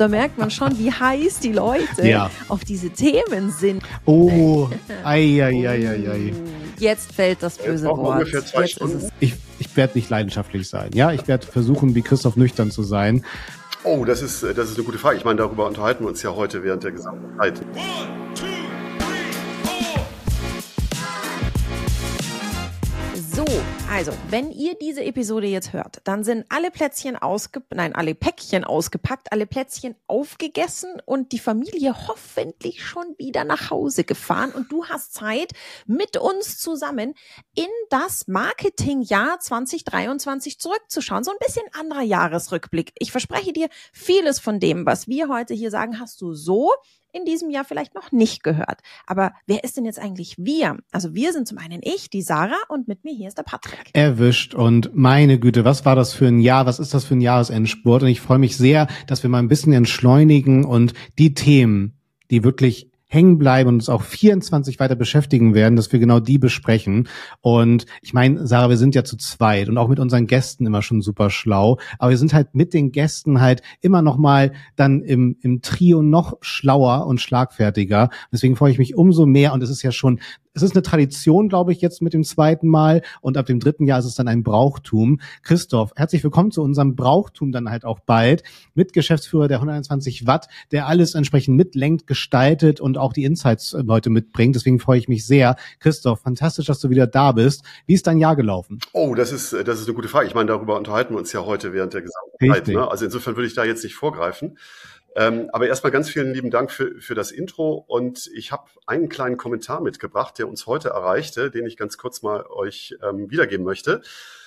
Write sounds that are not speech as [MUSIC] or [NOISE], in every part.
da merkt man schon, wie heiß die Leute ja. auf diese Themen sind. Oh, ei, ei, ei, ei, ei. Jetzt fällt das böse Wort. Ich, ich werde nicht leidenschaftlich sein. Ja, ich werde versuchen, wie Christoph nüchtern zu sein. Oh, das ist, das ist eine gute Frage. Ich meine, darüber unterhalten wir uns ja heute während der gesamten Zeit. One, also, wenn ihr diese Episode jetzt hört, dann sind alle Plätzchen ausgepackt, nein, alle Päckchen ausgepackt, alle Plätzchen aufgegessen und die Familie hoffentlich schon wieder nach Hause gefahren und du hast Zeit, mit uns zusammen in das Marketingjahr 2023 zurückzuschauen. So ein bisschen anderer Jahresrückblick. Ich verspreche dir, vieles von dem, was wir heute hier sagen, hast du so in diesem Jahr vielleicht noch nicht gehört. Aber wer ist denn jetzt eigentlich wir? Also wir sind zum einen ich, die Sarah und mit mir hier ist der Patrick. Erwischt und meine Güte, was war das für ein Jahr? Was ist das für ein Jahresendspurt? Und ich freue mich sehr, dass wir mal ein bisschen entschleunigen und die Themen, die wirklich hängen bleiben und uns auch 24 weiter beschäftigen werden, dass wir genau die besprechen. Und ich meine, Sarah, wir sind ja zu zweit und auch mit unseren Gästen immer schon super schlau. Aber wir sind halt mit den Gästen halt immer noch mal dann im, im Trio noch schlauer und schlagfertiger. Deswegen freue ich mich umso mehr und es ist ja schon es ist eine Tradition, glaube ich, jetzt mit dem zweiten Mal und ab dem dritten Jahr ist es dann ein Brauchtum. Christoph, herzlich willkommen zu unserem Brauchtum dann halt auch bald. Mitgeschäftsführer der 121 Watt, der alles entsprechend mitlenkt, gestaltet und auch die Insights-Leute mitbringt. Deswegen freue ich mich sehr. Christoph, fantastisch, dass du wieder da bist. Wie ist dein Jahr gelaufen? Oh, das ist, das ist eine gute Frage. Ich meine, darüber unterhalten wir uns ja heute während der gesamten Zeit. Ne? Also insofern würde ich da jetzt nicht vorgreifen. Ähm, aber erstmal ganz vielen lieben Dank für, für das Intro und ich habe einen kleinen Kommentar mitgebracht, der uns heute erreichte, den ich ganz kurz mal euch ähm, wiedergeben möchte.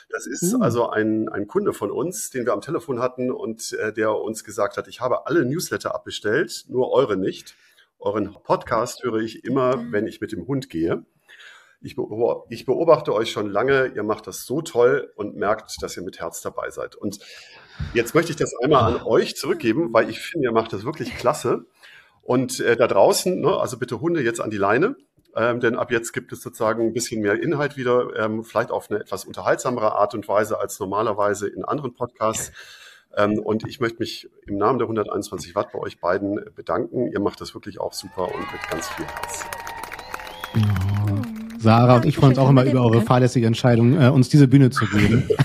Das ist uh. also ein, ein Kunde von uns, den wir am Telefon hatten und äh, der uns gesagt hat, ich habe alle Newsletter abbestellt, nur eure nicht. Euren Podcast höre ich immer, ah. wenn ich mit dem Hund gehe. Ich, ich beobachte euch schon lange, ihr macht das so toll und merkt, dass ihr mit Herz dabei seid. Und Jetzt möchte ich das einmal an euch zurückgeben, weil ich finde, ihr macht das wirklich klasse. Und äh, da draußen, ne, also bitte Hunde jetzt an die Leine, ähm, denn ab jetzt gibt es sozusagen ein bisschen mehr Inhalt wieder, ähm, vielleicht auf eine etwas unterhaltsamere Art und Weise als normalerweise in anderen Podcasts. Ähm, und ich möchte mich im Namen der 121 Watt bei euch beiden bedanken. Ihr macht das wirklich auch super und mit ganz viel Herz. Sarah und ich freuen uns auch immer über eure fahrlässige Entscheidung, äh, uns diese Bühne zu geben. [LAUGHS]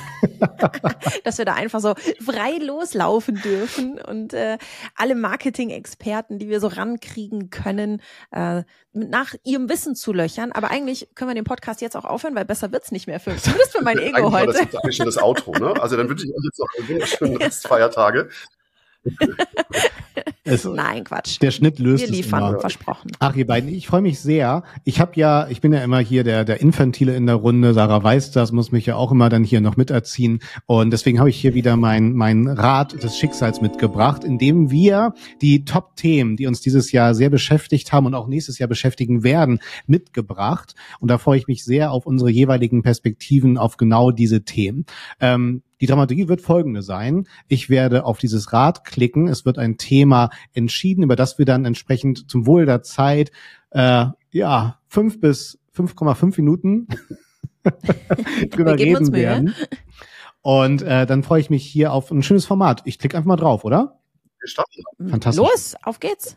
[LAUGHS] Dass wir da einfach so frei loslaufen dürfen und äh, alle Marketing-Experten, die wir so rankriegen können, äh, nach ihrem Wissen zu löchern. Aber eigentlich können wir den Podcast jetzt auch aufhören, weil besser wird's nicht mehr für, zumindest für mein Ego heute. Das ist eigentlich schon das Outro, ne? Also dann wünsche ich euch jetzt noch einen wunderschönen [LAUGHS] Restfeiertage. [LAUGHS] Es, Nein, Quatsch. Der Schnitt löst Wir liefern, es immer. versprochen. Ach, ihr beiden, ich freue mich sehr. Ich habe ja, ich bin ja immer hier der, der Infantile in der Runde. Sarah weiß das, muss mich ja auch immer dann hier noch miterziehen. Und deswegen habe ich hier wieder mein, mein Rat des Schicksals mitgebracht, indem wir die Top-Themen, die uns dieses Jahr sehr beschäftigt haben und auch nächstes Jahr beschäftigen werden, mitgebracht. Und da freue ich mich sehr auf unsere jeweiligen Perspektiven auf genau diese Themen. Ähm, die Dramaturgie wird folgende sein. Ich werde auf dieses Rad klicken. Es wird ein Thema entschieden, über das wir dann entsprechend zum Wohl der Zeit äh, ja fünf bis 5,5 Minuten [LAUGHS] drüber reden werden. Und äh, dann freue ich mich hier auf ein schönes Format. Ich klicke einfach mal drauf, oder? Wir starten. Fantastisch. Los, auf geht's.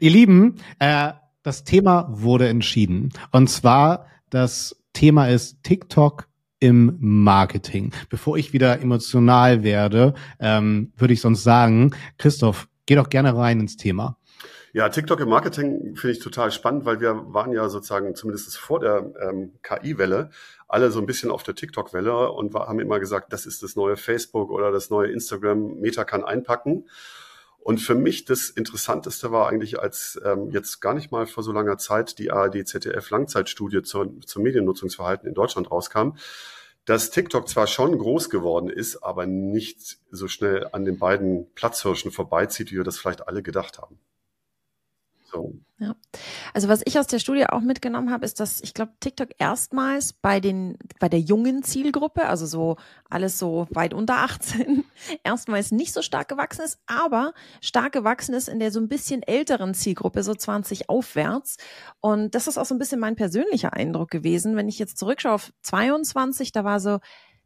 Ihr Lieben, äh, das Thema wurde entschieden. Und zwar, das Thema ist TikTok im Marketing. Bevor ich wieder emotional werde, ähm, würde ich sonst sagen, Christoph, geh doch gerne rein ins Thema. Ja, TikTok im Marketing finde ich total spannend, weil wir waren ja sozusagen zumindest vor der ähm, KI-Welle alle so ein bisschen auf der TikTok-Welle und haben immer gesagt, das ist das neue Facebook oder das neue Instagram. Meta kann einpacken. Und für mich das Interessanteste war eigentlich, als ähm, jetzt gar nicht mal vor so langer Zeit die ARD-ZDF-Langzeitstudie zur, zum Mediennutzungsverhalten in Deutschland rauskam, dass TikTok zwar schon groß geworden ist, aber nicht so schnell an den beiden Platzhirschen vorbeizieht, wie wir das vielleicht alle gedacht haben. So. Ja. Also was ich aus der Studie auch mitgenommen habe, ist, dass ich glaube, TikTok erstmals bei den, bei der jungen Zielgruppe, also so alles so weit unter 18, [LAUGHS] erstmals nicht so stark gewachsen ist, aber stark gewachsen ist in der so ein bisschen älteren Zielgruppe, so 20 aufwärts. Und das ist auch so ein bisschen mein persönlicher Eindruck gewesen. Wenn ich jetzt zurückschaue auf 22, da war so,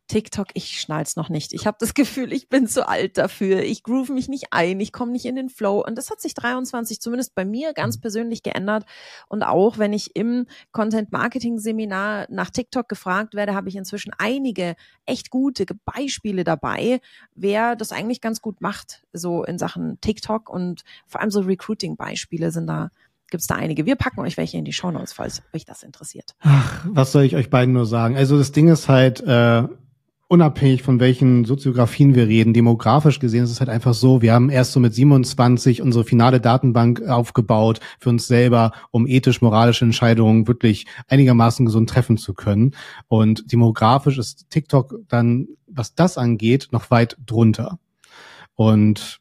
TikTok, ich schnall's noch nicht. Ich habe das [LAUGHS] Gefühl, ich bin zu alt dafür. Ich groove mich nicht ein, ich komme nicht in den Flow. Und das hat sich 23 zumindest bei mir ganz mhm. persönlich geändert. Und auch wenn ich im Content Marketing Seminar nach TikTok gefragt werde, habe ich inzwischen einige echt gute Beispiele dabei, wer das eigentlich ganz gut macht, so in Sachen TikTok und vor allem so Recruiting Beispiele sind da gibt's da einige. Wir packen euch welche in die Show Notes, falls euch das interessiert. Ach, was soll ich euch beiden nur sagen? Also das Ding ist halt, äh, unabhängig von welchen Soziografien wir reden, demografisch gesehen ist es halt einfach so, wir haben erst so mit 27 unsere finale Datenbank aufgebaut für uns selber, um ethisch-moralische Entscheidungen wirklich einigermaßen gesund treffen zu können. Und demografisch ist TikTok dann, was das angeht, noch weit drunter. Und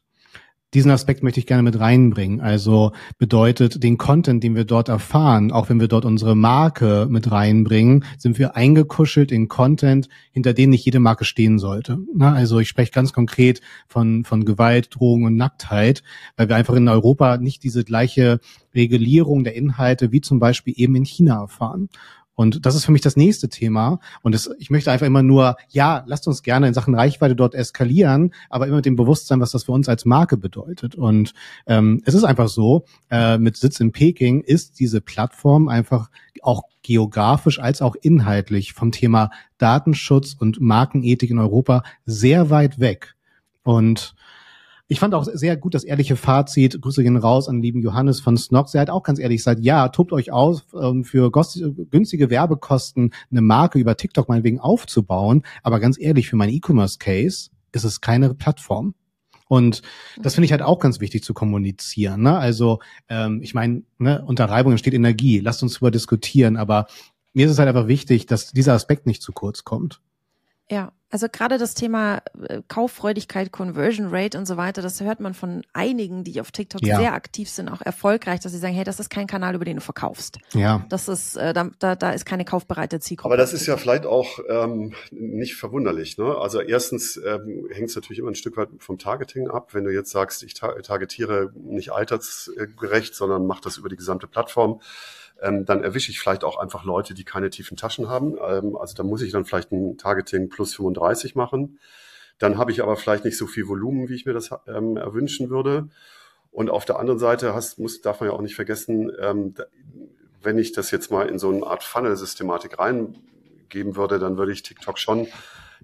diesen Aspekt möchte ich gerne mit reinbringen. Also bedeutet, den Content, den wir dort erfahren, auch wenn wir dort unsere Marke mit reinbringen, sind wir eingekuschelt in Content, hinter dem nicht jede Marke stehen sollte. Na, also ich spreche ganz konkret von, von Gewalt, Drogen und Nacktheit, weil wir einfach in Europa nicht diese gleiche Regulierung der Inhalte wie zum Beispiel eben in China erfahren. Und das ist für mich das nächste Thema. Und das, ich möchte einfach immer nur, ja, lasst uns gerne in Sachen Reichweite dort eskalieren, aber immer mit dem Bewusstsein, was das für uns als Marke bedeutet. Und ähm, es ist einfach so, äh, mit Sitz in Peking ist diese Plattform einfach auch geografisch als auch inhaltlich vom Thema Datenschutz und Markenethik in Europa sehr weit weg. Und ich fand auch sehr gut das ehrliche Fazit. Grüße gehen raus an lieben Johannes von Snox. Er hat auch ganz ehrlich gesagt, ja, tobt euch aus, ähm, für günstige Werbekosten eine Marke über TikTok meinetwegen aufzubauen. Aber ganz ehrlich, für meinen E-Commerce-Case ist es keine Plattform. Und das finde ich halt auch ganz wichtig zu kommunizieren. Ne? Also ähm, ich meine, ne, unter Reibung entsteht Energie. Lasst uns darüber diskutieren. Aber mir ist es halt einfach wichtig, dass dieser Aspekt nicht zu kurz kommt. Ja, also gerade das Thema äh, Kauffreudigkeit, Conversion Rate und so weiter, das hört man von einigen, die auf TikTok ja. sehr aktiv sind, auch erfolgreich, dass sie sagen, hey, das ist kein Kanal, über den du verkaufst. Ja. Das ist, äh, da, da, da ist keine kaufbereite Zielgruppe. Aber das ist ja vielleicht auch ähm, nicht verwunderlich. Ne? Also erstens ähm, hängt es natürlich immer ein Stück weit vom Targeting ab. Wenn du jetzt sagst, ich ta targetiere nicht altersgerecht, sondern mache das über die gesamte Plattform, ähm, dann erwische ich vielleicht auch einfach Leute, die keine tiefen Taschen haben. Ähm, also da muss ich dann vielleicht ein Targeting plus 35 machen. Dann habe ich aber vielleicht nicht so viel Volumen, wie ich mir das ähm, erwünschen würde. Und auf der anderen Seite hast, muss, darf man ja auch nicht vergessen, ähm, wenn ich das jetzt mal in so eine Art Funnel-Systematik reingeben würde, dann würde ich TikTok schon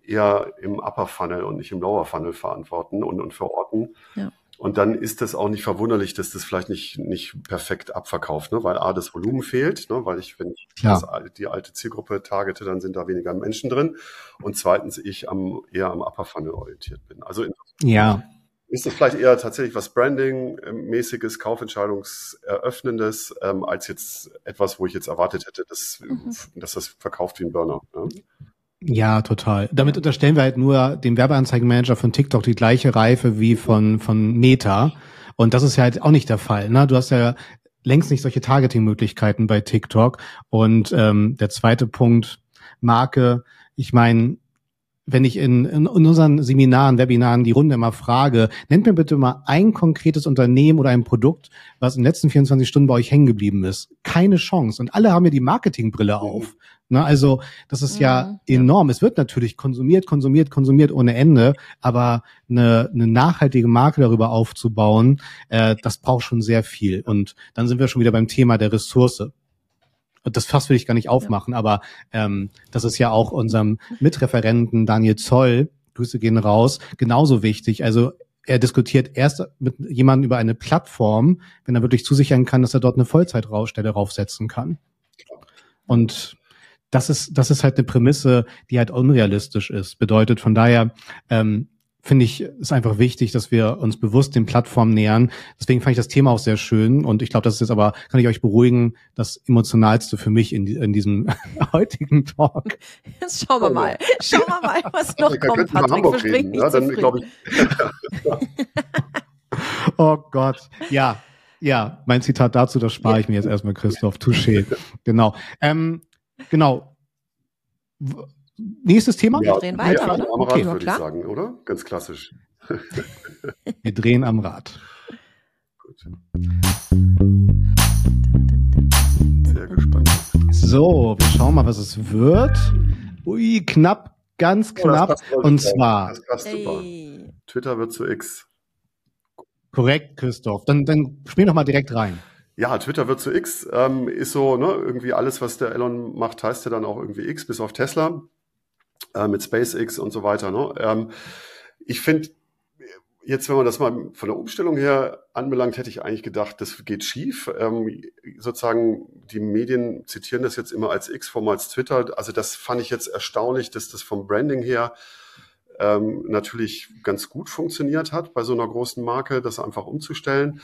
eher im Upper Funnel und nicht im Lower Funnel verantworten und, und verorten. Ja. Und dann ist das auch nicht verwunderlich, dass das vielleicht nicht, nicht perfekt abverkauft, ne? weil A, das Volumen fehlt, ne? weil ich, wenn ich ja. das, die alte Zielgruppe targete, dann sind da weniger Menschen drin. Und zweitens, ich am, eher am Upper Funnel orientiert bin. Also ja. ist das vielleicht eher tatsächlich was Branding-mäßiges, Kaufentscheidungseröffnendes, ähm, als jetzt etwas, wo ich jetzt erwartet hätte, dass, mhm. dass das verkauft wie ein Burner. Ne? Ja, total. Damit unterstellen wir halt nur dem Werbeanzeigenmanager von TikTok die gleiche Reife wie von, von Meta. Und das ist ja halt auch nicht der Fall. Ne? Du hast ja längst nicht solche Targeting-Möglichkeiten bei TikTok. Und ähm, der zweite Punkt, Marke, ich meine, wenn ich in, in unseren Seminaren, Webinaren die Runde immer frage, nennt mir bitte mal ein konkretes Unternehmen oder ein Produkt, was in den letzten 24 Stunden bei euch hängen geblieben ist. Keine Chance. Und alle haben ja die Marketingbrille mhm. auf. Ne, also das ist ja, ja enorm. Es wird natürlich konsumiert, konsumiert, konsumiert ohne Ende, aber eine, eine nachhaltige Marke darüber aufzubauen, äh, das braucht schon sehr viel. Und dann sind wir schon wieder beim Thema der Ressource das Fass will ich gar nicht aufmachen, ja. aber ähm, das ist ja auch unserem Mitreferenten Daniel Zoll, Grüße gehen raus, genauso wichtig. Also er diskutiert erst mit jemandem über eine Plattform, wenn er wirklich zusichern kann, dass er dort eine Vollzeitrausstelle raufsetzen kann. Und das ist, das ist halt eine Prämisse, die halt unrealistisch ist. Bedeutet von daher, ähm, finde ich, ist einfach wichtig, dass wir uns bewusst den Plattformen nähern. Deswegen fand ich das Thema auch sehr schön und ich glaube, das ist jetzt aber, kann ich euch beruhigen, das emotionalste für mich in, in diesem [LAUGHS] heutigen Talk. Jetzt schauen wir mal. Schauen wir mal, was noch kommt, Patrick. Versprich nicht ja, dann, ich. oh Gott, ja. Ja, mein Zitat dazu, das spare ich mir jetzt erstmal, Christoph. Touché. Genau. Ähm, genau. Nächstes Thema? Wir drehen weiter, ja, Am Rad, okay. würde ich sagen, oder? Ganz klassisch. [LAUGHS] Wir drehen am Rad. Gut. Sehr gespannt. So, wir schauen mal, was es wird. Ui, knapp, ganz oh, knapp. Oh, Und zwar. Das passt super. Twitter wird zu X. Korrekt, Christoph. Dann, dann spiel doch mal direkt rein. Ja, Twitter wird zu X, ähm, ist so, ne, irgendwie alles, was der Elon macht, heißt ja dann auch irgendwie X, bis auf Tesla, äh, mit SpaceX und so weiter. Ne? Ähm, ich finde, jetzt, wenn man das mal von der Umstellung her anbelangt, hätte ich eigentlich gedacht, das geht schief. Ähm, sozusagen, die Medien zitieren das jetzt immer als X-Form, als Twitter. Also das fand ich jetzt erstaunlich, dass das vom Branding her ähm, natürlich ganz gut funktioniert hat, bei so einer großen Marke, das einfach umzustellen.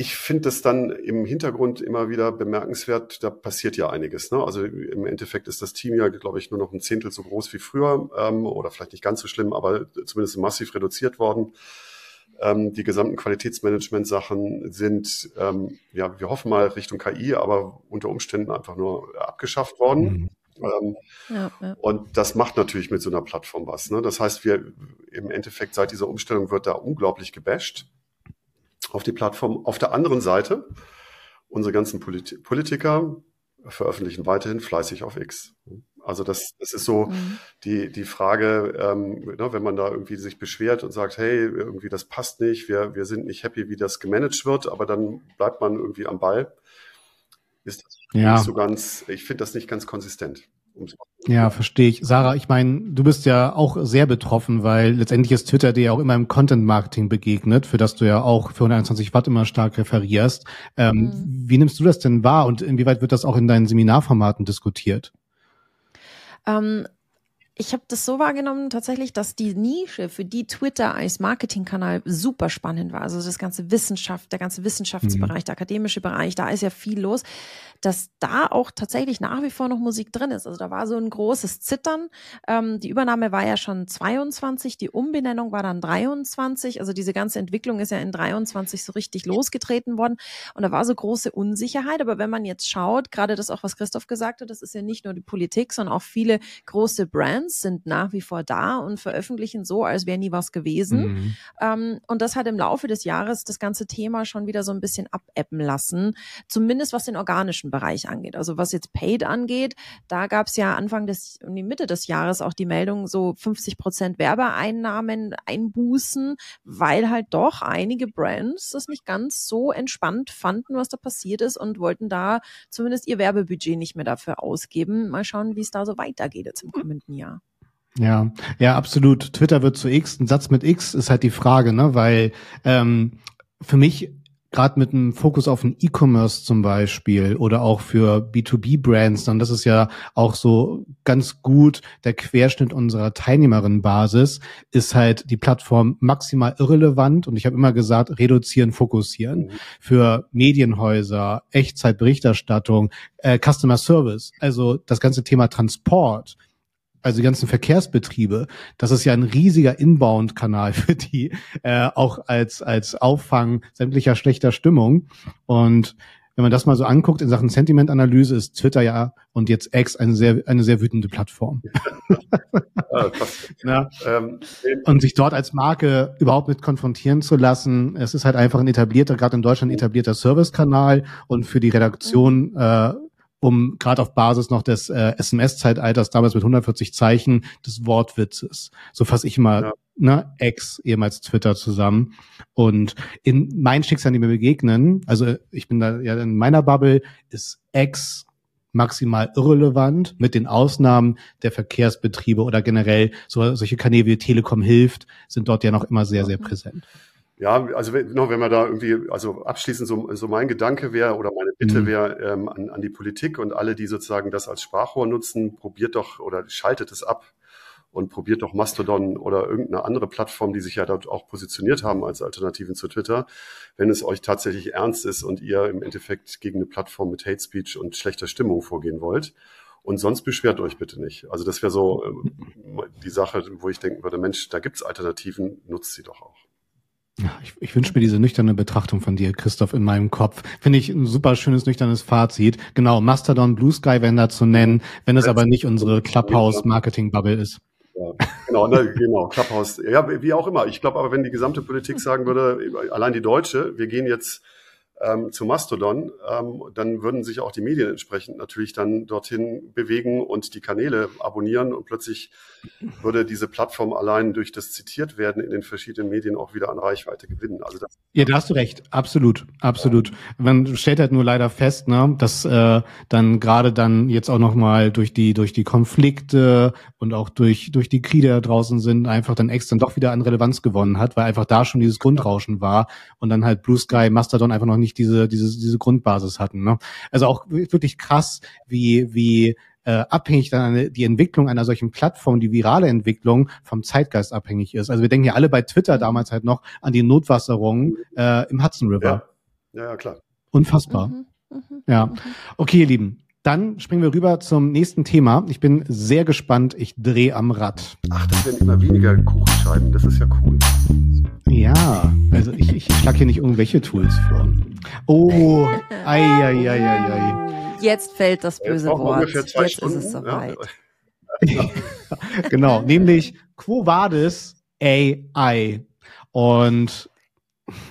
Ich finde das dann im Hintergrund immer wieder bemerkenswert, da passiert ja einiges. Ne? Also im Endeffekt ist das Team ja, glaube ich, nur noch ein Zehntel so groß wie früher ähm, oder vielleicht nicht ganz so schlimm, aber zumindest massiv reduziert worden. Ähm, die gesamten Qualitätsmanagement-Sachen sind, ähm, ja, wir hoffen mal Richtung KI, aber unter Umständen einfach nur abgeschafft worden. Mhm. Ähm, ja, ja. Und das macht natürlich mit so einer Plattform was. Ne? Das heißt, wir im Endeffekt seit dieser Umstellung wird da unglaublich gebasht auf die Plattform. Auf der anderen Seite, unsere ganzen Polit Politiker veröffentlichen weiterhin fleißig auf X. Also das, das ist so mhm. die, die Frage, ähm, ne, wenn man da irgendwie sich beschwert und sagt, hey, irgendwie das passt nicht, wir, wir sind nicht happy, wie das gemanagt wird, aber dann bleibt man irgendwie am Ball ist das ja. nicht so ganz, ich finde das nicht ganz konsistent. Ja, verstehe ich. Sarah, ich meine, du bist ja auch sehr betroffen, weil letztendlich ist Twitter dir auch immer im Content-Marketing begegnet, für das du ja auch für 121 Watt immer stark referierst. Ähm, mhm. Wie nimmst du das denn wahr und inwieweit wird das auch in deinen Seminarformaten diskutiert? Ähm, ich habe das so wahrgenommen tatsächlich, dass die Nische für die Twitter als Marketingkanal super spannend war. Also das ganze Wissenschaft, der ganze Wissenschaftsbereich, mhm. der akademische Bereich, da ist ja viel los dass da auch tatsächlich nach wie vor noch Musik drin ist. Also da war so ein großes Zittern. Ähm, die Übernahme war ja schon 22, die Umbenennung war dann 23. Also diese ganze Entwicklung ist ja in 23 so richtig losgetreten worden. Und da war so große Unsicherheit. Aber wenn man jetzt schaut, gerade das auch, was Christoph gesagt hat, das ist ja nicht nur die Politik, sondern auch viele große Brands sind nach wie vor da und veröffentlichen so, als wäre nie was gewesen. Mhm. Ähm, und das hat im Laufe des Jahres das ganze Thema schon wieder so ein bisschen abebben lassen. Zumindest was den organischen technischen Bereich angeht. Also was jetzt Paid angeht, da gab es ja Anfang des, in die Mitte des Jahres auch die Meldung, so 50 Prozent Werbeeinnahmen einbußen, weil halt doch einige Brands das nicht ganz so entspannt fanden, was da passiert ist und wollten da zumindest ihr Werbebudget nicht mehr dafür ausgeben. Mal schauen, wie es da so weitergeht jetzt im kommenden Jahr. Ja, ja, absolut. Twitter wird zu X. Ein Satz mit X ist halt die Frage, ne? Weil ähm, für mich gerade mit einem Fokus auf den E-Commerce zum Beispiel oder auch für B2B-Brands, dann das ist ja auch so ganz gut der Querschnitt unserer Teilnehmerinnenbasis, ist halt die Plattform maximal irrelevant und ich habe immer gesagt, reduzieren, fokussieren. Mhm. Für Medienhäuser, Echtzeitberichterstattung, äh, Customer Service, also das ganze Thema Transport, also die ganzen Verkehrsbetriebe, das ist ja ein riesiger Inbound-Kanal [LAUGHS] für die, äh, auch als, als Auffang sämtlicher schlechter Stimmung. Und wenn man das mal so anguckt in Sachen Sentimentanalyse, ist Twitter ja und jetzt X eine sehr, eine sehr wütende Plattform. ja, [LAUGHS] ähm, und sich dort als Marke überhaupt mit konfrontieren zu lassen, es ist halt einfach ein etablierter, gerade in Deutschland etablierter Servicekanal und für die Redaktion äh, um gerade auf Basis noch des äh, SMS-Zeitalters, damals mit 140 Zeichen, des Wortwitzes. So fasse ich mal ja. ne, Ex, ehemals Twitter zusammen. Und in meinen Schicksalen, die mir begegnen, also ich bin da ja in meiner Bubble, ist Ex maximal irrelevant, mit den Ausnahmen der Verkehrsbetriebe oder generell so, solche Kanäle wie Telekom hilft, sind dort ja noch immer sehr, sehr präsent. Ja, also wenn, noch, wenn man da irgendwie, also abschließend so, so mein Gedanke wäre oder meine Bitte mhm. wäre ähm, an, an die Politik und alle, die sozusagen das als Sprachrohr nutzen, probiert doch oder schaltet es ab und probiert doch Mastodon oder irgendeine andere Plattform, die sich ja dort auch positioniert haben als Alternativen zu Twitter, wenn es euch tatsächlich ernst ist und ihr im Endeffekt gegen eine Plattform mit Hate Speech und schlechter Stimmung vorgehen wollt. Und sonst beschwert euch bitte nicht. Also das wäre so äh, die Sache, wo ich denken würde, Mensch, da gibt's Alternativen, nutzt sie doch auch. Ich, ich wünsche mir diese nüchterne Betrachtung von dir, Christoph, in meinem Kopf. Finde ich ein super schönes, nüchternes Fazit. Genau, Mastodon, Blue Sky werden da zu nennen, wenn es aber nicht unsere Clubhouse-Marketing-Bubble ist. Ja, genau, ne, genau, Clubhouse. Ja, wie auch immer. Ich glaube aber, wenn die gesamte Politik sagen würde, allein die Deutsche, wir gehen jetzt ähm, zu Mastodon, ähm, dann würden sich auch die Medien entsprechend natürlich dann dorthin bewegen und die Kanäle abonnieren und plötzlich würde diese Plattform allein durch das zitiert werden in den verschiedenen Medien auch wieder an Reichweite gewinnen. Also das ja, da hast du recht, absolut, absolut. Man stellt halt nur leider fest, ne, dass äh, dann gerade dann jetzt auch noch mal durch die durch die Konflikte und auch durch durch die Kriege da draußen sind einfach dann extra doch wieder an Relevanz gewonnen hat, weil einfach da schon dieses Grundrauschen war und dann halt Blue Sky, Mastodon einfach noch nicht nicht diese, diese, diese Grundbasis hatten. Ne? Also auch wirklich krass, wie, wie äh, abhängig dann eine, die Entwicklung einer solchen Plattform, die virale Entwicklung vom Zeitgeist abhängig ist. Also wir denken ja alle bei Twitter damals halt noch an die Notwasserung äh, im Hudson River. Ja, ja, klar. Unfassbar. Mhm, mh, ja. Mhm. Okay, ihr Lieben. Dann springen wir rüber zum nächsten Thema. Ich bin sehr gespannt. Ich drehe am Rad. Ach, das werden immer weniger Kuchenscheiben. Das ist ja cool. Ja, also ich, ich schlage hier nicht irgendwelche Tools vor. Oh, ei, ei, ei, ei, ei. Jetzt fällt das böse Wort. Jetzt Stunden. ist es soweit. Ja. [LAUGHS] genau, nämlich Quo Vadis AI. Und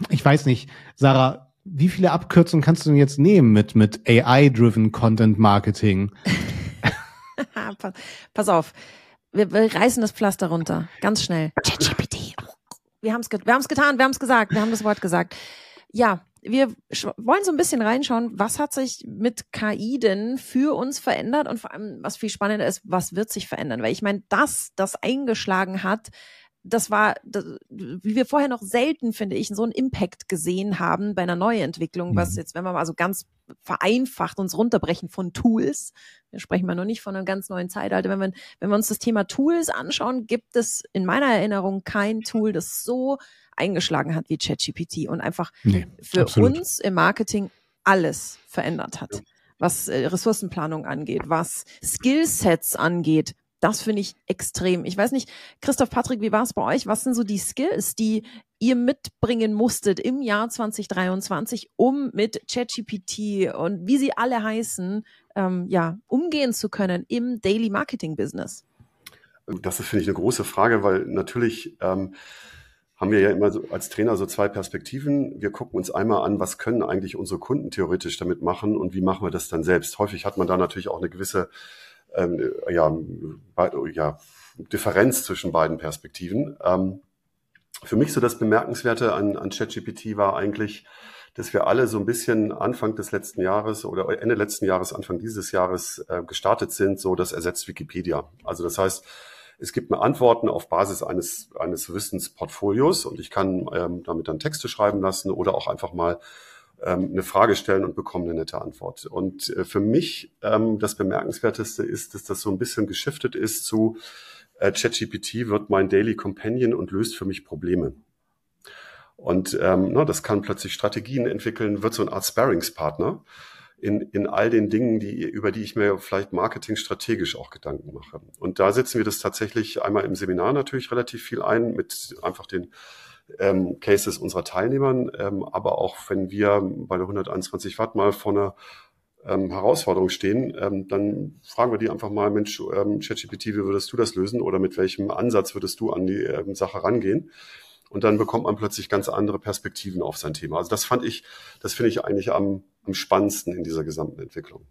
ich weiß nicht, Sarah, wie viele Abkürzungen kannst du denn jetzt nehmen mit, mit AI-driven Content Marketing? [LAUGHS] Pass auf. Wir, wir reißen das Pflaster runter. Ganz schnell. ChatGPT. Wir haben es wir haben's getan, wir haben es gesagt, wir haben das Wort gesagt. Ja, wir wollen so ein bisschen reinschauen, was hat sich mit KI denn für uns verändert und vor allem, was viel spannender ist, was wird sich verändern? Weil ich meine, das, das eingeschlagen hat, das war, das, wie wir vorher noch selten, finde ich, so einen Impact gesehen haben bei einer Neuentwicklung, was mhm. jetzt, wenn wir mal so ganz vereinfacht uns runterbrechen von Tools, wir sprechen mal noch nicht von einem ganz neuen Zeitalter, wenn wir, wenn wir uns das Thema Tools anschauen, gibt es in meiner Erinnerung kein Tool, das so eingeschlagen hat wie ChatGPT und einfach nee, für absolut. uns im Marketing alles verändert hat. Was äh, Ressourcenplanung angeht, was Skillsets angeht, das finde ich extrem. Ich weiß nicht, Christoph Patrick, wie war es bei euch? Was sind so die Skills, die ihr mitbringen musstet im Jahr 2023, um mit ChatGPT und wie sie alle heißen, ähm, ja, umgehen zu können im Daily Marketing Business? Das ist, finde ich, eine große Frage, weil natürlich ähm, haben wir ja immer so als Trainer so zwei Perspektiven. Wir gucken uns einmal an, was können eigentlich unsere Kunden theoretisch damit machen und wie machen wir das dann selbst. Häufig hat man da natürlich auch eine gewisse ähm, ja, ja, Differenz zwischen beiden Perspektiven. Ähm, für mich so das Bemerkenswerte an, an ChatGPT war eigentlich, dass wir alle so ein bisschen Anfang des letzten Jahres oder Ende letzten Jahres, Anfang dieses Jahres äh, gestartet sind, so das ersetzt Wikipedia. Also das heißt, es gibt mir Antworten auf Basis eines, eines Wissensportfolios und ich kann ähm, damit dann Texte schreiben lassen oder auch einfach mal ähm, eine Frage stellen und bekomme eine nette Antwort. Und äh, für mich ähm, das Bemerkenswerteste ist, dass das so ein bisschen geschiftet ist zu äh, ChatGPT wird mein Daily Companion und löst für mich Probleme. Und ähm, na, das kann plötzlich Strategien entwickeln, wird so eine Art Sparringspartner in, in all den Dingen, die, über die ich mir vielleicht marketingstrategisch auch Gedanken mache. Und da setzen wir das tatsächlich einmal im Seminar natürlich relativ viel ein mit einfach den ähm, Cases unserer Teilnehmern, ähm, aber auch wenn wir bei der 121 Watt mal vor einer ähm, Herausforderung stehen, ähm, dann fragen wir die einfach mal, Mensch, ähm, ChatGPT, wie würdest du das lösen oder mit welchem Ansatz würdest du an die ähm, Sache rangehen? Und dann bekommt man plötzlich ganz andere Perspektiven auf sein Thema. Also das fand ich, das finde ich eigentlich am, am spannendsten in dieser gesamten Entwicklung.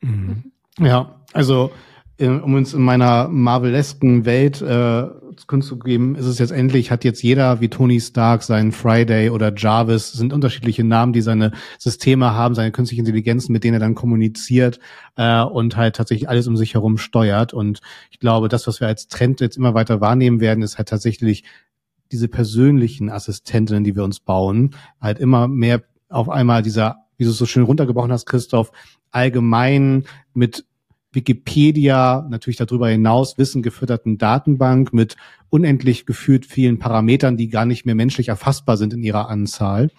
Mhm. Ja, also um uns in meiner Marvelesken Welt äh, Kunst zu geben, ist es jetzt endlich, hat jetzt jeder wie Tony Stark seinen Friday oder Jarvis, sind unterschiedliche Namen, die seine Systeme haben, seine künstliche Intelligenzen, mit denen er dann kommuniziert äh, und halt tatsächlich alles um sich herum steuert. Und ich glaube, das, was wir als Trend jetzt immer weiter wahrnehmen werden, ist halt tatsächlich diese persönlichen Assistentinnen, die wir uns bauen, halt immer mehr auf einmal dieser, wie du es so schön runtergebrochen hast, Christoph, allgemein mit Wikipedia, natürlich darüber hinaus Wissen gefütterten Datenbank mit unendlich gefühlt vielen Parametern, die gar nicht mehr menschlich erfassbar sind in ihrer Anzahl.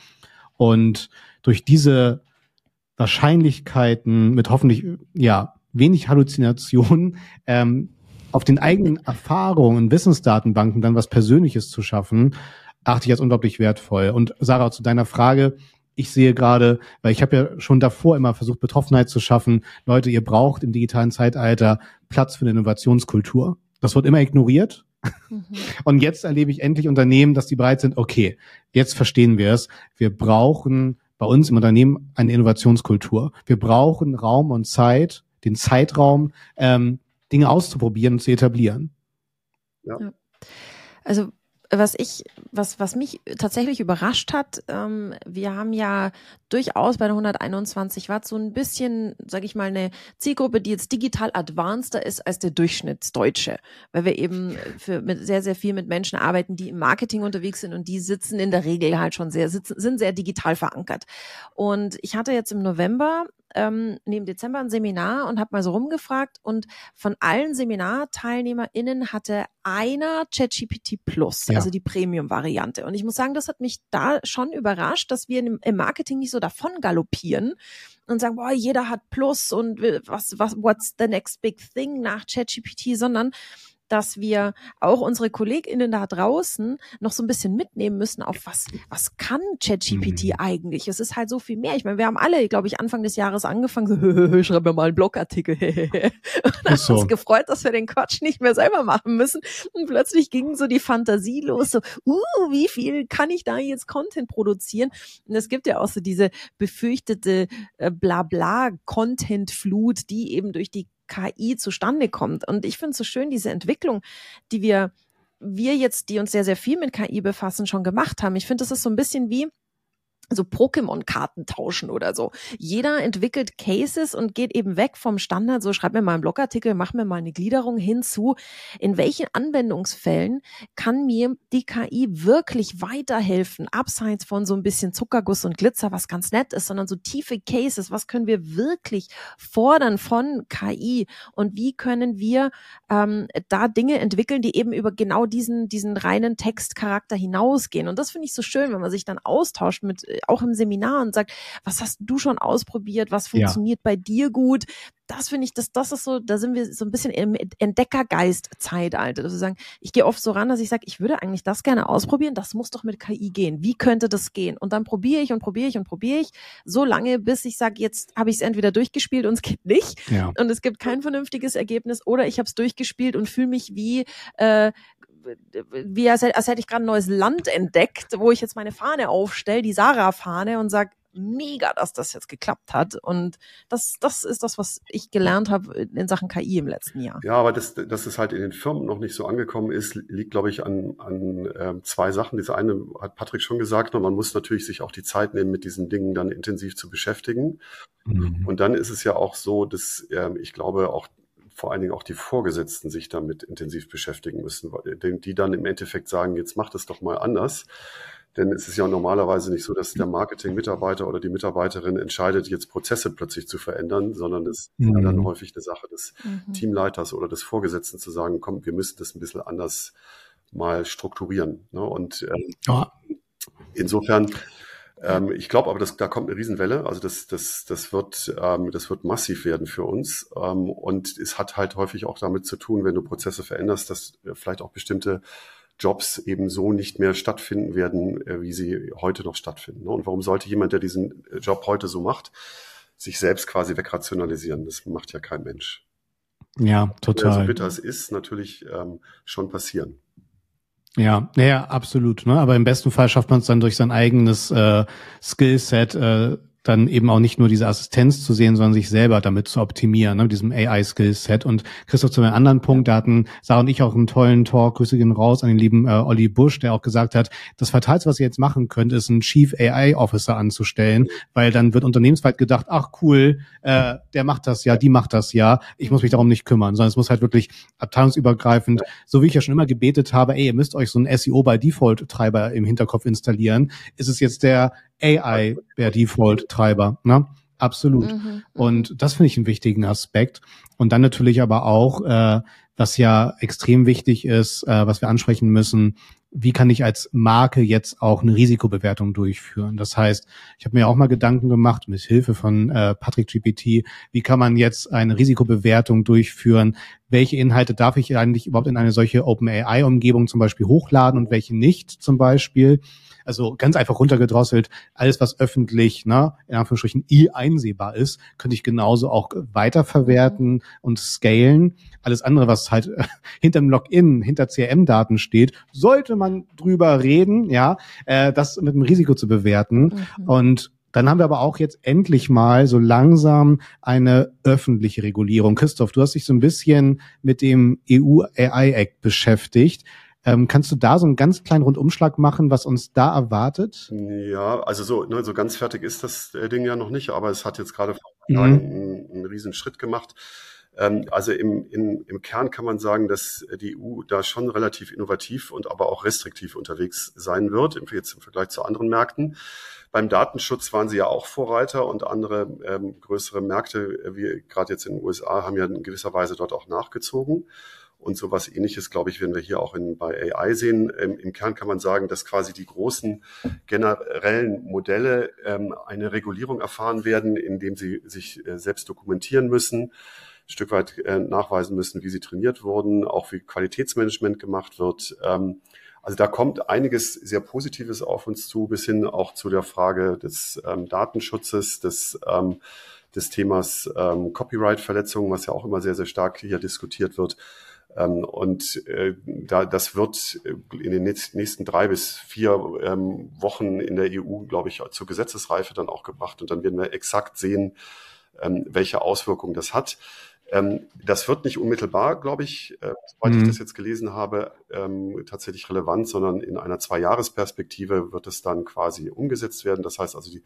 Und durch diese Wahrscheinlichkeiten mit hoffentlich ja wenig Halluzinationen ähm, auf den eigenen Erfahrungen, Wissensdatenbanken dann was Persönliches zu schaffen, achte ich als unglaublich wertvoll. Und Sarah, zu deiner Frage, ich sehe gerade, weil ich habe ja schon davor immer versucht, Betroffenheit zu schaffen. Leute, ihr braucht im digitalen Zeitalter Platz für eine Innovationskultur. Das wird immer ignoriert. Mhm. [LAUGHS] Und jetzt erlebe ich endlich Unternehmen, dass die bereit sind, okay, jetzt verstehen wir es. Wir brauchen bei uns im Unternehmen eine Innovationskultur. Wir brauchen Raum und Zeit, den Zeitraum, ähm, Dinge auszuprobieren und zu etablieren. Ja. Also was ich, was, was mich tatsächlich überrascht hat, ähm, wir haben ja durchaus bei der 121 Watt so ein bisschen, sage ich mal, eine Zielgruppe, die jetzt digital advanceder ist als der Durchschnittsdeutsche, weil wir eben für, mit sehr, sehr viel mit Menschen arbeiten, die im Marketing unterwegs sind und die sitzen in der Regel halt schon sehr, sitzen, sind sehr digital verankert. Und ich hatte jetzt im November ähm, neben Dezember ein Seminar und habe mal so rumgefragt und von allen SeminarteilnehmerInnen hatte einer ChatGPT Plus, ja. Also die Premium-Variante. Und ich muss sagen, das hat mich da schon überrascht, dass wir im Marketing nicht so davon galoppieren und sagen, boah, jeder hat Plus und was, was, what's the next big thing nach ChatGPT, sondern dass wir auch unsere KollegInnen da draußen noch so ein bisschen mitnehmen müssen auf was, was kann ChatGPT mhm. eigentlich? Es ist halt so viel mehr. Ich meine, wir haben alle, glaube ich, Anfang des Jahres angefangen, so, [LAUGHS] schreib mir mal einen Blogartikel. [LAUGHS] und dann so. uns gefreut, dass wir den Quatsch nicht mehr selber machen müssen. Und plötzlich ging so die Fantasie los, so, uh, wie viel kann ich da jetzt Content produzieren? Und es gibt ja auch so diese befürchtete äh, Blabla-Content-Flut, die eben durch die KI zustande kommt. Und ich finde es so schön, diese Entwicklung, die wir, wir jetzt, die uns sehr, sehr viel mit KI befassen, schon gemacht haben. Ich finde, das ist so ein bisschen wie, so Pokémon-Karten tauschen oder so. Jeder entwickelt Cases und geht eben weg vom Standard, so schreib mir mal einen Blogartikel, mach mir mal eine Gliederung hinzu. In welchen Anwendungsfällen kann mir die KI wirklich weiterhelfen? Abseits von so ein bisschen Zuckerguss und Glitzer, was ganz nett ist, sondern so tiefe Cases. Was können wir wirklich fordern von KI? Und wie können wir ähm, da Dinge entwickeln, die eben über genau diesen, diesen reinen Textcharakter hinausgehen? Und das finde ich so schön, wenn man sich dann austauscht mit auch im Seminar und sagt, was hast du schon ausprobiert, was funktioniert ja. bei dir gut? Das finde ich, das, das ist so, da sind wir so ein bisschen im Entdeckergeist-Zeitalter. Also sagen, ich gehe oft so ran, dass ich sage, ich würde eigentlich das gerne ausprobieren, das muss doch mit KI gehen. Wie könnte das gehen? Und dann probiere ich und probiere ich und probiere ich, so lange, bis ich sage, jetzt habe ich es entweder durchgespielt und es geht nicht. Ja. Und es gibt kein vernünftiges Ergebnis oder ich habe es durchgespielt und fühle mich wie äh, wie als, als hätte ich gerade ein neues Land entdeckt, wo ich jetzt meine Fahne aufstelle, die Sarah-Fahne und sag mega, dass das jetzt geklappt hat. Und das, das ist das, was ich gelernt habe in Sachen KI im letzten Jahr. Ja, aber dass, dass es halt in den Firmen noch nicht so angekommen ist, liegt, glaube ich, an, an äh, zwei Sachen. Diese eine hat Patrick schon gesagt, man muss natürlich sich auch die Zeit nehmen, mit diesen Dingen dann intensiv zu beschäftigen. Mhm. Und dann ist es ja auch so, dass äh, ich glaube, auch vor allen Dingen auch die Vorgesetzten sich damit intensiv beschäftigen müssen, die dann im Endeffekt sagen, jetzt macht es doch mal anders. Denn es ist ja normalerweise nicht so, dass der Marketing-Mitarbeiter oder die Mitarbeiterin entscheidet, jetzt Prozesse plötzlich zu verändern, sondern es ist mhm. dann häufig eine Sache des mhm. Teamleiters oder des Vorgesetzten zu sagen, komm, wir müssen das ein bisschen anders mal strukturieren. Ne? Und ähm, ja. insofern ähm, ich glaube aber, dass, da kommt eine Riesenwelle. Also das, das, das, wird, ähm, das wird massiv werden für uns. Ähm, und es hat halt häufig auch damit zu tun, wenn du Prozesse veränderst, dass vielleicht auch bestimmte Jobs eben so nicht mehr stattfinden werden, äh, wie sie heute noch stattfinden. Ne? Und warum sollte jemand, der diesen Job heute so macht, sich selbst quasi wegrationalisieren? Das macht ja kein Mensch. Ja, total. So bitter es ist, natürlich ähm, schon passieren. Ja, ja, absolut. Ne? Aber im besten Fall schafft man es dann durch sein eigenes äh, Skillset, äh, dann eben auch nicht nur diese Assistenz zu sehen, sondern sich selber damit zu optimieren, ne, mit diesem AI-Skillset. Und Christoph, zu einem anderen Punkt, da hatten Sarah und ich auch einen tollen Talk, Grüße gehen raus an den lieben äh, Olli Busch, der auch gesagt hat, das Fatalste, was ihr jetzt machen könnt, ist einen Chief AI-Officer anzustellen, weil dann wird unternehmensweit gedacht, ach cool, äh, der macht das ja, die macht das ja, ich muss mich darum nicht kümmern, sondern es muss halt wirklich abteilungsübergreifend, so wie ich ja schon immer gebetet habe, ey, ihr müsst euch so einen SEO by Default-Treiber im Hinterkopf installieren, ist es jetzt der AI per Default-Treiber. Ne? Absolut. Mhm. Und das finde ich einen wichtigen Aspekt. Und dann natürlich aber auch, äh, was ja extrem wichtig ist, äh, was wir ansprechen müssen, wie kann ich als Marke jetzt auch eine Risikobewertung durchführen? Das heißt, ich habe mir auch mal Gedanken gemacht mit Hilfe von äh, Patrick GPT, wie kann man jetzt eine Risikobewertung durchführen? Welche Inhalte darf ich eigentlich überhaupt in eine solche OpenAI-Umgebung zum Beispiel hochladen und welche nicht zum Beispiel? Also ganz einfach runtergedrosselt, alles, was öffentlich, ne, in Anführungsstrichen, i einsehbar ist, könnte ich genauso auch weiterverwerten und scalen. Alles andere, was halt [LAUGHS] äh, hinter dem Login, hinter CRM-Daten steht, sollte man drüber reden, ja, äh, das mit dem Risiko zu bewerten. Mhm. Und dann haben wir aber auch jetzt endlich mal so langsam eine öffentliche Regulierung. Christoph, du hast dich so ein bisschen mit dem EU AI Act beschäftigt. Ähm, kannst du da so einen ganz kleinen Rundumschlag machen, was uns da erwartet? Ja, also so, ne, so ganz fertig ist das äh, Ding ja noch nicht, aber es hat jetzt gerade mhm. einen, einen riesen Schritt gemacht. Ähm, also im, in, im Kern kann man sagen, dass die EU da schon relativ innovativ und aber auch restriktiv unterwegs sein wird, im, jetzt im Vergleich zu anderen Märkten. Beim Datenschutz waren sie ja auch Vorreiter und andere ähm, größere Märkte, äh, wie gerade jetzt in den USA, haben ja in gewisser Weise dort auch nachgezogen. Und sowas ähnliches, glaube ich, werden wir hier auch in, bei AI sehen. Ähm, Im Kern kann man sagen, dass quasi die großen generellen Modelle ähm, eine Regulierung erfahren werden, indem sie sich äh, selbst dokumentieren müssen, ein Stück weit äh, nachweisen müssen, wie sie trainiert wurden, auch wie Qualitätsmanagement gemacht wird. Ähm, also da kommt einiges sehr Positives auf uns zu, bis hin auch zu der Frage des ähm, Datenschutzes, des ähm, des Themas ähm, Copyright-Verletzungen, was ja auch immer sehr, sehr stark hier diskutiert wird. Ähm, und äh, da, das wird in den nächsten drei bis vier ähm, Wochen in der EU, glaube ich, zur Gesetzesreife dann auch gebracht. Und dann werden wir exakt sehen, ähm, welche Auswirkungen das hat. Ähm, das wird nicht unmittelbar, glaube ich, äh, soweit mhm. ich das jetzt gelesen habe, ähm, tatsächlich relevant, sondern in einer Zwei-Jahres-Perspektive wird es dann quasi umgesetzt werden. Das heißt also, die,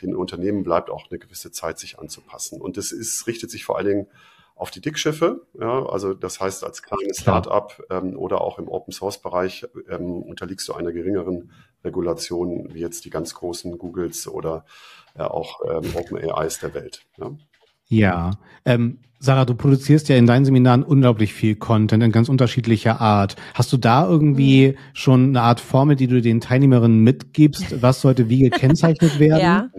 den Unternehmen bleibt auch eine gewisse Zeit, sich anzupassen. Und es ist, richtet sich vor allen Dingen auf die Dickschiffe. Ja, also das heißt, als kleines Start-up ähm, oder auch im Open-Source-Bereich ähm, unterliegst du einer geringeren Regulation wie jetzt die ganz großen Googles oder ja, auch ähm, OpenAIs der Welt. Ja. Ja, ähm, Sarah, du produzierst ja in deinen Seminaren unglaublich viel Content in ganz unterschiedlicher Art. Hast du da irgendwie mhm. schon eine Art Formel, die du den Teilnehmerinnen mitgibst? Was sollte wie gekennzeichnet [LAUGHS] werden? Ja.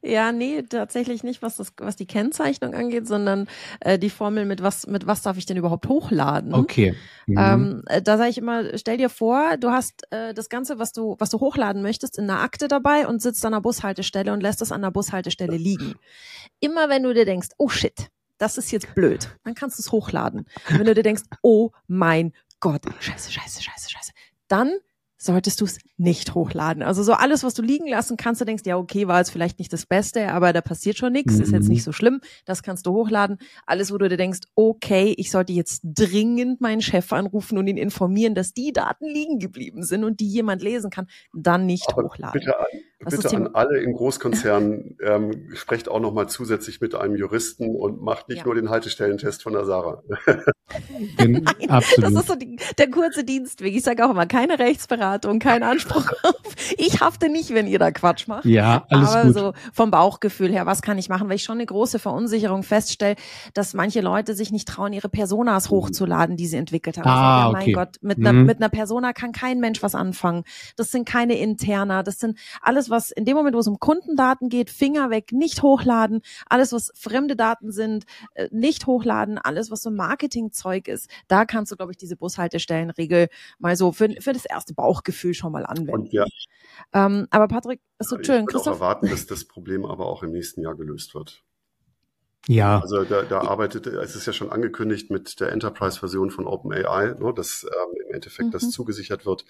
Ja, nee, tatsächlich nicht, was das, was die Kennzeichnung angeht, sondern äh, die Formel mit was, mit was darf ich denn überhaupt hochladen? Okay. Mhm. Ähm, äh, da sage ich immer, stell dir vor, du hast äh, das Ganze, was du, was du hochladen möchtest, in einer Akte dabei und sitzt an der Bushaltestelle und lässt es an der Bushaltestelle liegen. Immer wenn du dir denkst, oh shit, das ist jetzt blöd, dann kannst du es hochladen. Und wenn du dir denkst, oh mein Gott, scheiße, scheiße, scheiße, scheiße, dann solltest du es nicht hochladen. Also so alles, was du liegen lassen kannst, du denkst, ja, okay, war jetzt vielleicht nicht das Beste, aber da passiert schon nichts, ist jetzt nicht so schlimm, das kannst du hochladen. Alles, wo du dir denkst, okay, ich sollte jetzt dringend meinen Chef anrufen und ihn informieren, dass die Daten liegen geblieben sind und die jemand lesen kann, dann nicht aber hochladen. Bitte an, bitte an alle in Großkonzernen, [LAUGHS] ähm, sprecht auch nochmal zusätzlich mit einem Juristen und macht nicht ja. nur den Haltestellentest von der Sarah. [LAUGHS] [LAUGHS] Nein, absolut. Das ist so die, der kurze Dienstweg. Ich sage auch immer, keine Rechtsberatung, kein Anspruch [LAUGHS] auf. Ich hafte nicht, wenn ihr da Quatsch macht. Ja, alles Aber gut. so vom Bauchgefühl her, was kann ich machen? Weil ich schon eine große Verunsicherung feststelle, dass manche Leute sich nicht trauen, ihre Personas hochzuladen, die sie entwickelt haben. Ah, ja, mein okay. Gott, mit, mhm. einer, mit einer Persona kann kein Mensch was anfangen. Das sind keine interner, das sind alles, was in dem Moment, wo es um Kundendaten geht, Finger weg, nicht hochladen. Alles, was fremde Daten sind, äh, nicht hochladen. Alles, was so Marketing Zeug ist, da kannst du, glaube ich, diese Bushaltestellenregel mal so für, für das erste Bauchgefühl schon mal anwenden. Ja. Ähm, aber Patrick, ist so schön. Ich würde auch erwarten, dass das Problem aber auch im nächsten Jahr gelöst wird. Ja. Also da, da arbeitet, es ist ja schon angekündigt mit der Enterprise-Version von OpenAI, ne, dass ähm, im Endeffekt mhm. das zugesichert wird.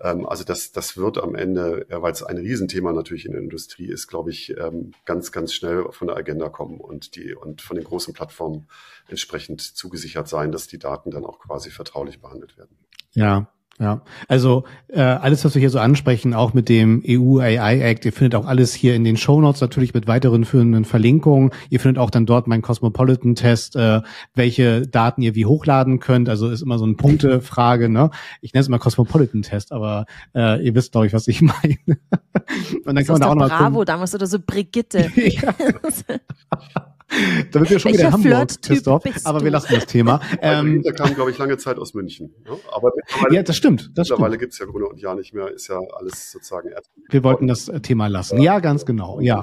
Ähm, also das, das wird am Ende, ja, weil es ein Riesenthema natürlich in der Industrie ist, glaube ich, ähm, ganz, ganz schnell von der Agenda kommen und die und von den großen Plattformen entsprechend zugesichert sein, dass die Daten dann auch quasi vertraulich behandelt werden. Ja, ja, also äh, alles, was wir hier so ansprechen, auch mit dem EU AI Act, ihr findet auch alles hier in den Show Notes natürlich mit weiteren führenden Verlinkungen. Ihr findet auch dann dort meinen Cosmopolitan-Test, äh, welche Daten ihr wie hochladen könnt. Also ist immer so eine Punktefrage. Ne? Ich nenne es immer Cosmopolitan-Test, aber äh, ihr wisst, glaube ich, was ich [LAUGHS] meine. Und dann das kann man da auch noch Bravo damals oder so Brigitte. [LAUGHS] [LAUGHS] [LAUGHS] da wird ja schon wieder Hamburg, Christoph, aber wir lassen das Thema. [LAUGHS] Also, ähm, der kam, glaube ich, lange Zeit aus München. Ja? Aber ja, das stimmt. Das mittlerweile gibt es ja Grunde und ja nicht mehr, ist ja alles sozusagen. Wir wollten das Thema lassen. Ja, ganz genau. Ja.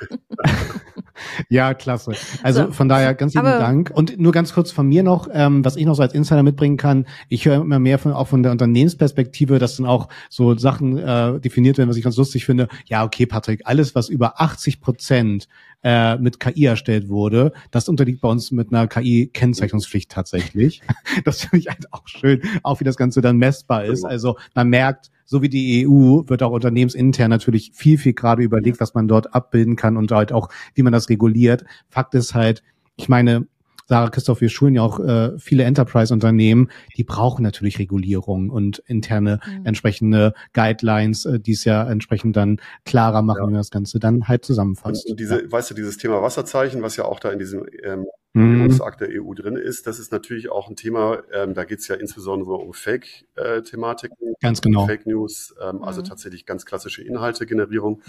[LAUGHS] ja, klasse. Also so, von daher ganz lieben Dank. Und nur ganz kurz von mir noch, ähm, was ich noch so als Insider mitbringen kann. Ich höre immer mehr von, auch von der Unternehmensperspektive, dass dann auch so Sachen äh, definiert werden, was ich ganz lustig finde. Ja, okay, Patrick, alles, was über 80 Prozent äh, mit KI erstellt wurde, das unterliegt bei uns mit einer KI-Kennzeichnungspflicht tatsächlich. [LAUGHS] das finde ich halt auch schön, auch wie das Ganze dann messbar ist. Genau. Also man merkt, so wie die EU wird auch unternehmensintern natürlich viel, viel gerade überlegt, was man dort abbilden kann und halt auch, wie man das reguliert. Fakt ist halt, ich meine, Sarah Christoph, wir schulen ja auch äh, viele Enterprise-Unternehmen, die brauchen natürlich Regulierung und interne mhm. entsprechende Guidelines, äh, die es ja entsprechend dann klarer machen, ja. wenn man das Ganze dann halt zusammenfasst. Und diese, ja. weißt du, dieses Thema Wasserzeichen, was ja auch da in diesem ähm, Regierungsakt mhm. der EU drin ist. Das ist natürlich auch ein Thema, ähm, da geht es ja insbesondere um Fake-Thematiken, ganz genau. Fake News, ähm, also mhm. tatsächlich ganz klassische Inhaltegenerierung.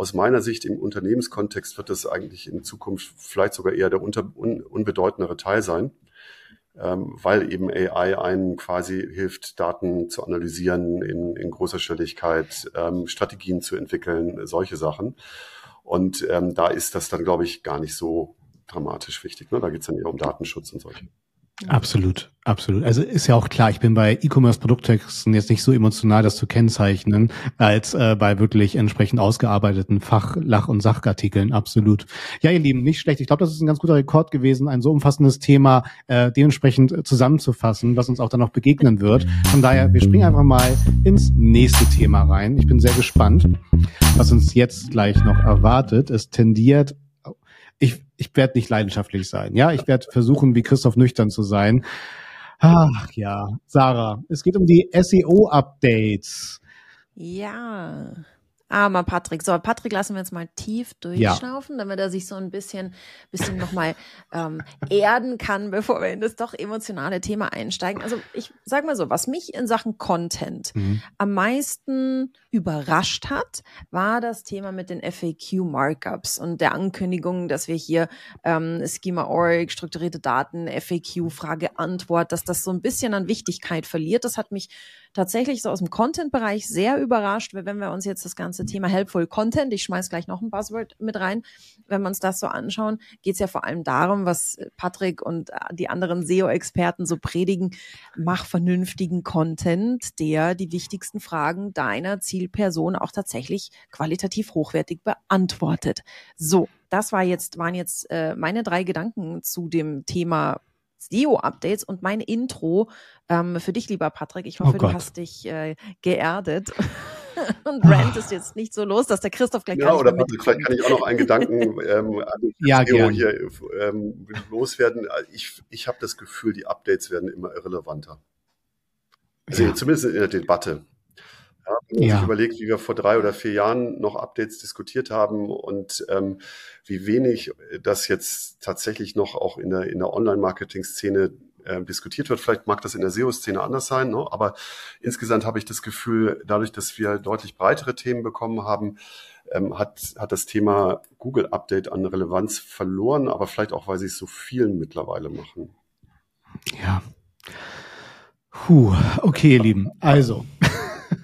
Aus meiner Sicht im Unternehmenskontext wird das eigentlich in Zukunft vielleicht sogar eher der unter, un, unbedeutendere Teil sein, ähm, weil eben AI einen quasi hilft, Daten zu analysieren in, in großer Schnelligkeit, ähm, Strategien zu entwickeln, solche Sachen. Und ähm, da ist das dann, glaube ich, gar nicht so dramatisch wichtig. Ne? Da geht es dann eher um Datenschutz und solche. Absolut, absolut. Also ist ja auch klar, ich bin bei E-Commerce-Produkttexten jetzt nicht so emotional, das zu kennzeichnen, als äh, bei wirklich entsprechend ausgearbeiteten Fach-, Lach- und Sachartikeln. Absolut. Ja, ihr Lieben, nicht schlecht. Ich glaube, das ist ein ganz guter Rekord gewesen, ein so umfassendes Thema äh, dementsprechend zusammenzufassen, was uns auch dann noch begegnen wird. Von daher, wir springen einfach mal ins nächste Thema rein. Ich bin sehr gespannt, was uns jetzt gleich noch erwartet. Es tendiert ich, ich werde nicht leidenschaftlich sein. Ja, ich werde versuchen, wie Christoph nüchtern zu sein. Ach ja, Sarah, es geht um die SEO-Updates. Ja. Armer Patrick. So, Patrick lassen wir jetzt mal tief durchschnaufen, ja. damit er sich so ein bisschen, bisschen nochmal ähm, erden kann, [LAUGHS] bevor wir in das doch emotionale Thema einsteigen. Also ich sag mal so, was mich in Sachen Content mhm. am meisten überrascht hat, war das Thema mit den FAQ-Markups und der Ankündigung, dass wir hier ähm, Schema.org, strukturierte Daten, FAQ, Frage-Antwort, dass das so ein bisschen an Wichtigkeit verliert. Das hat mich tatsächlich so aus dem Content-Bereich sehr überrascht, wenn wir uns jetzt das ganze Thema Helpful Content, ich schmeiß gleich noch ein Buzzword mit rein, wenn wir uns das so anschauen, geht es ja vor allem darum, was Patrick und die anderen SEO-Experten so predigen, mach vernünftigen Content, der die wichtigsten Fragen deiner Zielperson auch tatsächlich qualitativ hochwertig beantwortet. So, das war jetzt, waren jetzt äh, meine drei Gedanken zu dem Thema SEO-Updates und mein Intro ähm, für dich, lieber Patrick. Ich hoffe, oh du hast dich äh, geerdet. [LAUGHS] und Rant ist jetzt nicht so los, dass der Christoph gleich Ja, oder Patrick, vielleicht kann ich auch noch einen Gedanken ähm, [LAUGHS] an ja, SEO hier ähm, loswerden. Ich, ich habe das Gefühl, die Updates werden immer irrelevanter. Also ja. zumindest in der Debatte. Ja, wenn man ja. sich überlegt, wie wir vor drei oder vier Jahren noch Updates diskutiert haben und ähm, wie wenig das jetzt tatsächlich noch auch in der, in der Online-Marketing-Szene äh, diskutiert wird. Vielleicht mag das in der SEO-Szene anders sein, ne? aber insgesamt habe ich das Gefühl, dadurch, dass wir deutlich breitere Themen bekommen haben, ähm, hat, hat das Thema Google Update an Relevanz verloren, aber vielleicht auch, weil sie es so vielen mittlerweile machen. Ja. Puh, okay, ihr Lieben. Also,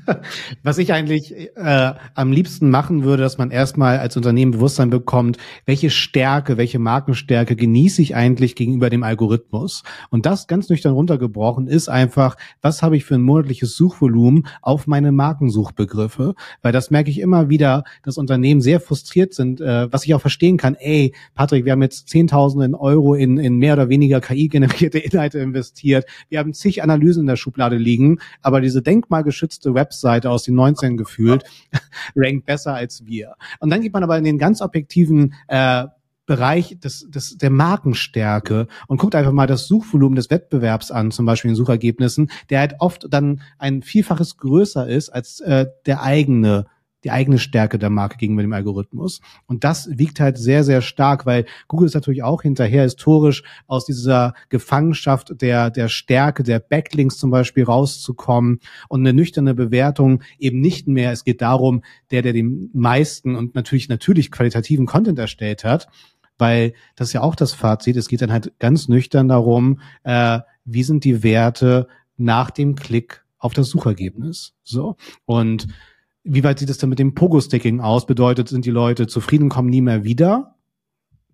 [LAUGHS] Was ich eigentlich äh, am liebsten machen würde, dass man erstmal als Unternehmen Bewusstsein bekommt, welche Stärke, welche Markenstärke genieße ich eigentlich gegenüber dem Algorithmus. Und das ganz nüchtern runtergebrochen ist einfach, was habe ich für ein monatliches Suchvolumen auf meine Markensuchbegriffe? Weil das merke ich immer wieder, dass Unternehmen sehr frustriert sind, äh, was ich auch verstehen kann. Ey, Patrick, wir haben jetzt Zehntausenden Euro in, in mehr oder weniger KI-generierte [LAUGHS] Inhalte investiert. Wir haben zig Analysen in der Schublade liegen, aber diese denkmalgeschützte Website Webseite aus den 19 gefühlt, [LAUGHS] rankt besser als wir. Und dann geht man aber in den ganz objektiven äh, Bereich des, des, der Markenstärke und guckt einfach mal das Suchvolumen des Wettbewerbs an, zum Beispiel in Suchergebnissen, der halt oft dann ein Vielfaches größer ist als äh, der eigene die eigene Stärke der Marke gegenüber dem Algorithmus. Und das wiegt halt sehr, sehr stark, weil Google ist natürlich auch hinterher historisch aus dieser Gefangenschaft der, der Stärke der Backlinks zum Beispiel rauszukommen und eine nüchterne Bewertung eben nicht mehr. Es geht darum, der, der den meisten und natürlich, natürlich qualitativen Content erstellt hat, weil das ist ja auch das Fazit. Es geht dann halt ganz nüchtern darum, äh, wie sind die Werte nach dem Klick auf das Suchergebnis. So. Und wie weit sieht es dann mit dem Pogo-Sticking aus? Bedeutet, sind die Leute zufrieden, kommen nie mehr wieder?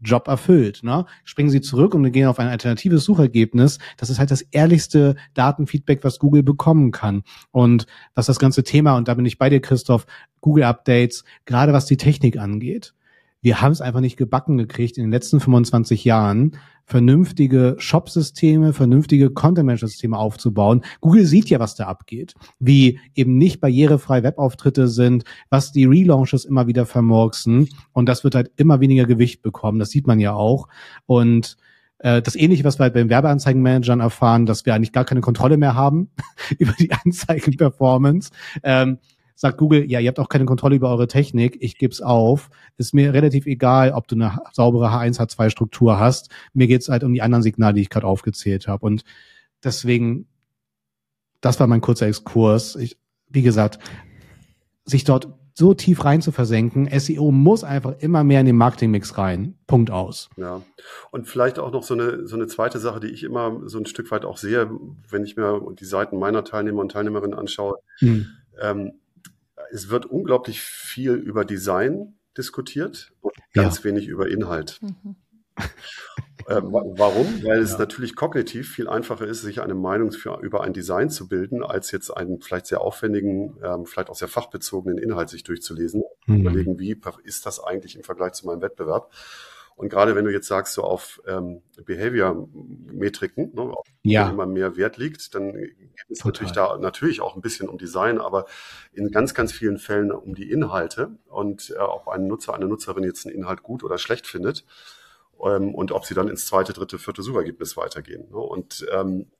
Job erfüllt. Ne? Springen Sie zurück und gehen auf ein alternatives Suchergebnis. Das ist halt das ehrlichste Datenfeedback, was Google bekommen kann. Und was das ganze Thema, und da bin ich bei dir, Christoph, Google Updates, gerade was die Technik angeht. Wir haben es einfach nicht gebacken gekriegt in den letzten 25 Jahren, vernünftige Shop-Systeme, vernünftige Content-Management-Systeme aufzubauen. Google sieht ja, was da abgeht, wie eben nicht barrierefrei Webauftritte sind, was die Relaunches immer wieder vermurksen und das wird halt immer weniger Gewicht bekommen. Das sieht man ja auch und äh, das ähnliche, was wir halt beim Werbeanzeigenmanagern erfahren, dass wir eigentlich gar keine Kontrolle mehr haben [LAUGHS] über die Anzeigenperformance. Ähm, sagt Google, ja, ihr habt auch keine Kontrolle über eure Technik, ich gebe es auf. Ist mir relativ egal, ob du eine saubere H1, H2 Struktur hast. Mir geht's halt um die anderen Signale, die ich gerade aufgezählt habe. Und deswegen, das war mein kurzer Exkurs. Ich, wie gesagt, sich dort so tief rein zu versenken. SEO muss einfach immer mehr in den Marketingmix rein. Punkt aus. Ja. Und vielleicht auch noch so eine, so eine zweite Sache, die ich immer so ein Stück weit auch sehe, wenn ich mir die Seiten meiner Teilnehmer und Teilnehmerinnen anschaue. Hm. Ähm, es wird unglaublich viel über Design diskutiert und ganz ja. wenig über Inhalt. Mhm. [LAUGHS] äh, warum? Weil es natürlich kognitiv viel einfacher ist, sich eine Meinung für, über ein Design zu bilden, als jetzt einen vielleicht sehr aufwendigen, ähm, vielleicht auch sehr fachbezogenen Inhalt sich durchzulesen. Mhm. Überlegen, wie ist das eigentlich im Vergleich zu meinem Wettbewerb? Und gerade wenn du jetzt sagst, so auf ähm, Behavior-Metriken, ne, auf ja. immer mehr Wert liegt, dann geht es natürlich da natürlich auch ein bisschen um Design, aber in ganz, ganz vielen Fällen um die Inhalte und äh, ob ein Nutzer, eine Nutzerin jetzt einen Inhalt gut oder schlecht findet ähm, und ob sie dann ins zweite, dritte, vierte Suchergebnis weitergehen. Ne? Und ähm,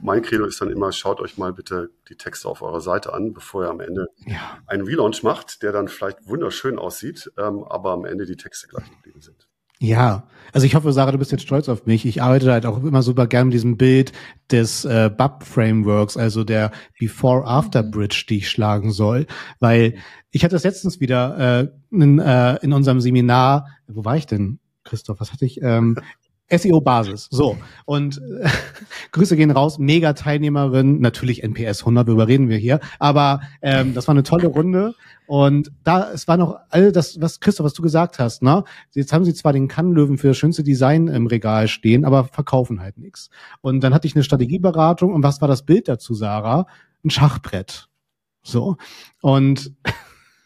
mein Credo ist dann immer, schaut euch mal bitte die Texte auf eurer Seite an, bevor ihr am Ende ja. einen Relaunch macht, der dann vielleicht wunderschön aussieht, ähm, aber am Ende die Texte gleich geblieben sind. Ja, also ich hoffe, Sarah, du bist jetzt stolz auf mich. Ich arbeite halt auch immer super gern mit diesem Bild des äh, BUP-Frameworks, also der Before-After-Bridge, die ich schlagen soll, weil ich hatte das letztens wieder äh, in, äh, in unserem Seminar, wo war ich denn? Christoph, was hatte ich? Ähm, SEO-Basis. So. Und äh, [LAUGHS] Grüße gehen raus, mega Teilnehmerin, natürlich NPS 100, worüber reden wir hier. Aber ähm, das war eine tolle Runde. Und da, es war noch all das, was Christoph, was du gesagt hast, ne? Jetzt haben sie zwar den Kannlöwen für das schönste Design im Regal stehen, aber verkaufen halt nichts. Und dann hatte ich eine Strategieberatung und was war das Bild dazu, Sarah? Ein Schachbrett. So. Und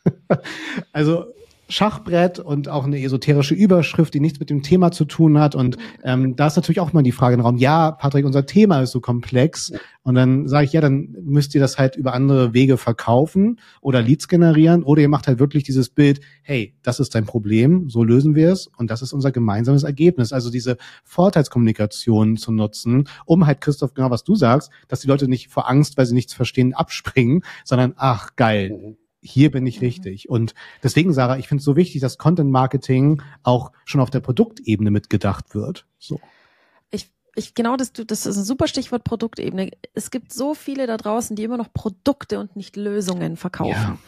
[LAUGHS] also Schachbrett und auch eine esoterische Überschrift, die nichts mit dem Thema zu tun hat. Und ähm, da ist natürlich auch mal die Frage im Raum, ja, Patrick, unser Thema ist so komplex. Und dann sage ich, ja, dann müsst ihr das halt über andere Wege verkaufen oder Leads generieren. Oder ihr macht halt wirklich dieses Bild, hey, das ist dein Problem, so lösen wir es und das ist unser gemeinsames Ergebnis. Also diese Vorteilskommunikation zu nutzen, um halt, Christoph, genau was du sagst, dass die Leute nicht vor Angst, weil sie nichts verstehen, abspringen, sondern ach, geil mhm hier bin ich mhm. richtig. Und deswegen, Sarah, ich finde es so wichtig, dass Content Marketing auch schon auf der Produktebene mitgedacht wird. So. Ich, ich, genau, das, das ist ein super Stichwort Produktebene. Es gibt so viele da draußen, die immer noch Produkte und nicht Lösungen verkaufen. Ja.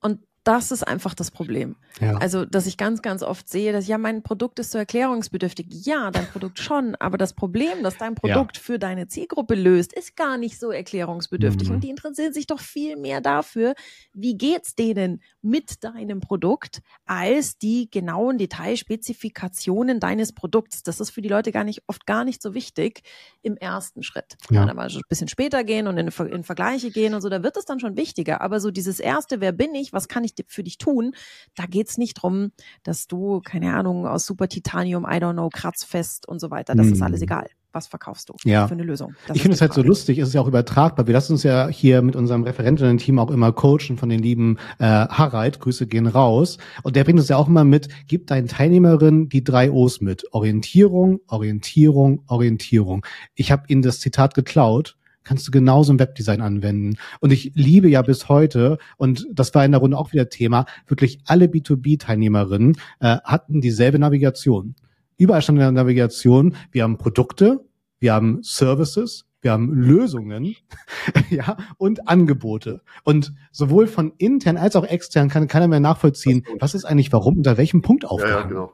Und das ist einfach das Problem. Ja. Also, dass ich ganz, ganz oft sehe, dass ja, mein Produkt ist so erklärungsbedürftig. Ja, dein Produkt schon, aber das Problem, das dein Produkt ja. für deine Zielgruppe löst, ist gar nicht so erklärungsbedürftig. Mhm. Und die interessieren sich doch viel mehr dafür, wie geht's denen mit deinem Produkt, als die genauen Detailspezifikationen deines Produkts. Das ist für die Leute gar nicht, oft gar nicht so wichtig im ersten Schritt. Ja. Dann mal ein bisschen später gehen und in, in Vergleiche gehen und so, da wird es dann schon wichtiger. Aber so dieses erste, wer bin ich, was kann ich für dich tun. Da geht's nicht drum, dass du, keine Ahnung, aus Super Titanium, I don't know, kratzfest und so weiter. Das hm. ist alles egal. Was verkaufst du ja. für eine Lösung? Das ich finde es halt so lustig, es ist ja auch übertragbar. Wir lassen uns ja hier mit unserem Referentinnen-Team auch immer coachen von den lieben äh, Harald. Grüße gehen raus. Und der bringt uns ja auch immer mit, gib deinen Teilnehmerinnen die drei O's mit. Orientierung, Orientierung, Orientierung. Ich habe ihnen das Zitat geklaut kannst du genauso im Webdesign anwenden. Und ich liebe ja bis heute, und das war in der Runde auch wieder Thema, wirklich alle B2B-Teilnehmerinnen äh, hatten dieselbe Navigation. Überall stand in der Navigation, wir haben Produkte, wir haben Services, wir haben Lösungen, [LAUGHS] ja, und Angebote. Und sowohl von intern als auch extern kann keiner mehr nachvollziehen, was ist eigentlich warum, unter welchem Punkt aufgehangen. Ja, ja, genau.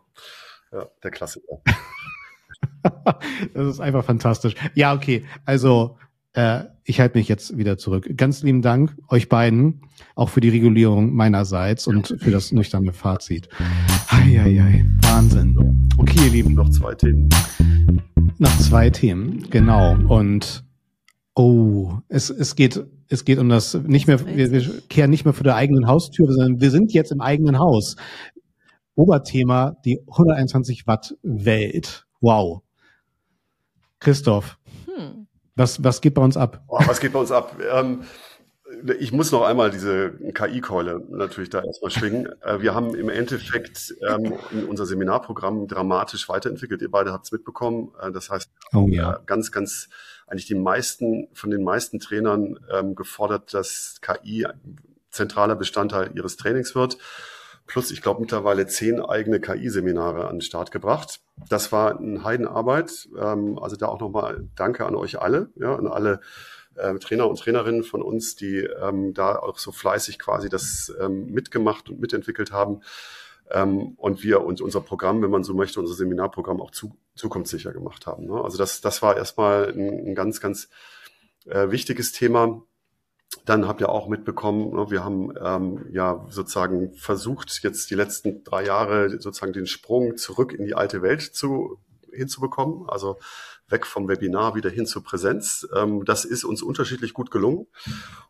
Ja, der Klassiker. [LAUGHS] das ist einfach fantastisch. Ja, okay. Also äh, ich halte mich jetzt wieder zurück. Ganz lieben Dank euch beiden, auch für die Regulierung meinerseits und für das nüchterne Fazit. Eieiei, Wahnsinn. Okay, ihr Lieben. Noch zwei Themen. Noch zwei Themen, genau. Und oh, es, es geht es geht um das nicht mehr, wir, wir kehren nicht mehr vor der eigenen Haustür, sondern wir sind jetzt im eigenen Haus. Oberthema, die 121 Watt Welt. Wow. Christoph. Was, was geht bei uns ab? Oh, was geht bei uns ab? Ähm, ich muss noch einmal diese KI-Keule natürlich da erstmal schwingen. Äh, wir haben im Endeffekt ähm, unser Seminarprogramm dramatisch weiterentwickelt. Ihr beide habt es mitbekommen. Äh, das heißt, oh, ja. ganz, ganz eigentlich die meisten von den meisten Trainern ähm, gefordert, dass KI zentraler Bestandteil ihres Trainings wird plus, ich glaube, mittlerweile zehn eigene KI-Seminare an den Start gebracht. Das war eine Heidenarbeit. Ähm, also da auch nochmal Danke an euch alle, ja, an alle äh, Trainer und Trainerinnen von uns, die ähm, da auch so fleißig quasi das ähm, mitgemacht und mitentwickelt haben. Ähm, und wir und unser Programm, wenn man so möchte, unser Seminarprogramm auch zu, zukunftssicher gemacht haben. Ne? Also das, das war erstmal ein, ein ganz, ganz äh, wichtiges Thema. Dann habt ihr auch mitbekommen, ne, wir haben ähm, ja sozusagen versucht, jetzt die letzten drei Jahre sozusagen den Sprung zurück in die alte Welt zu hinzubekommen. Also weg vom Webinar wieder hin zur Präsenz. Ähm, das ist uns unterschiedlich gut gelungen.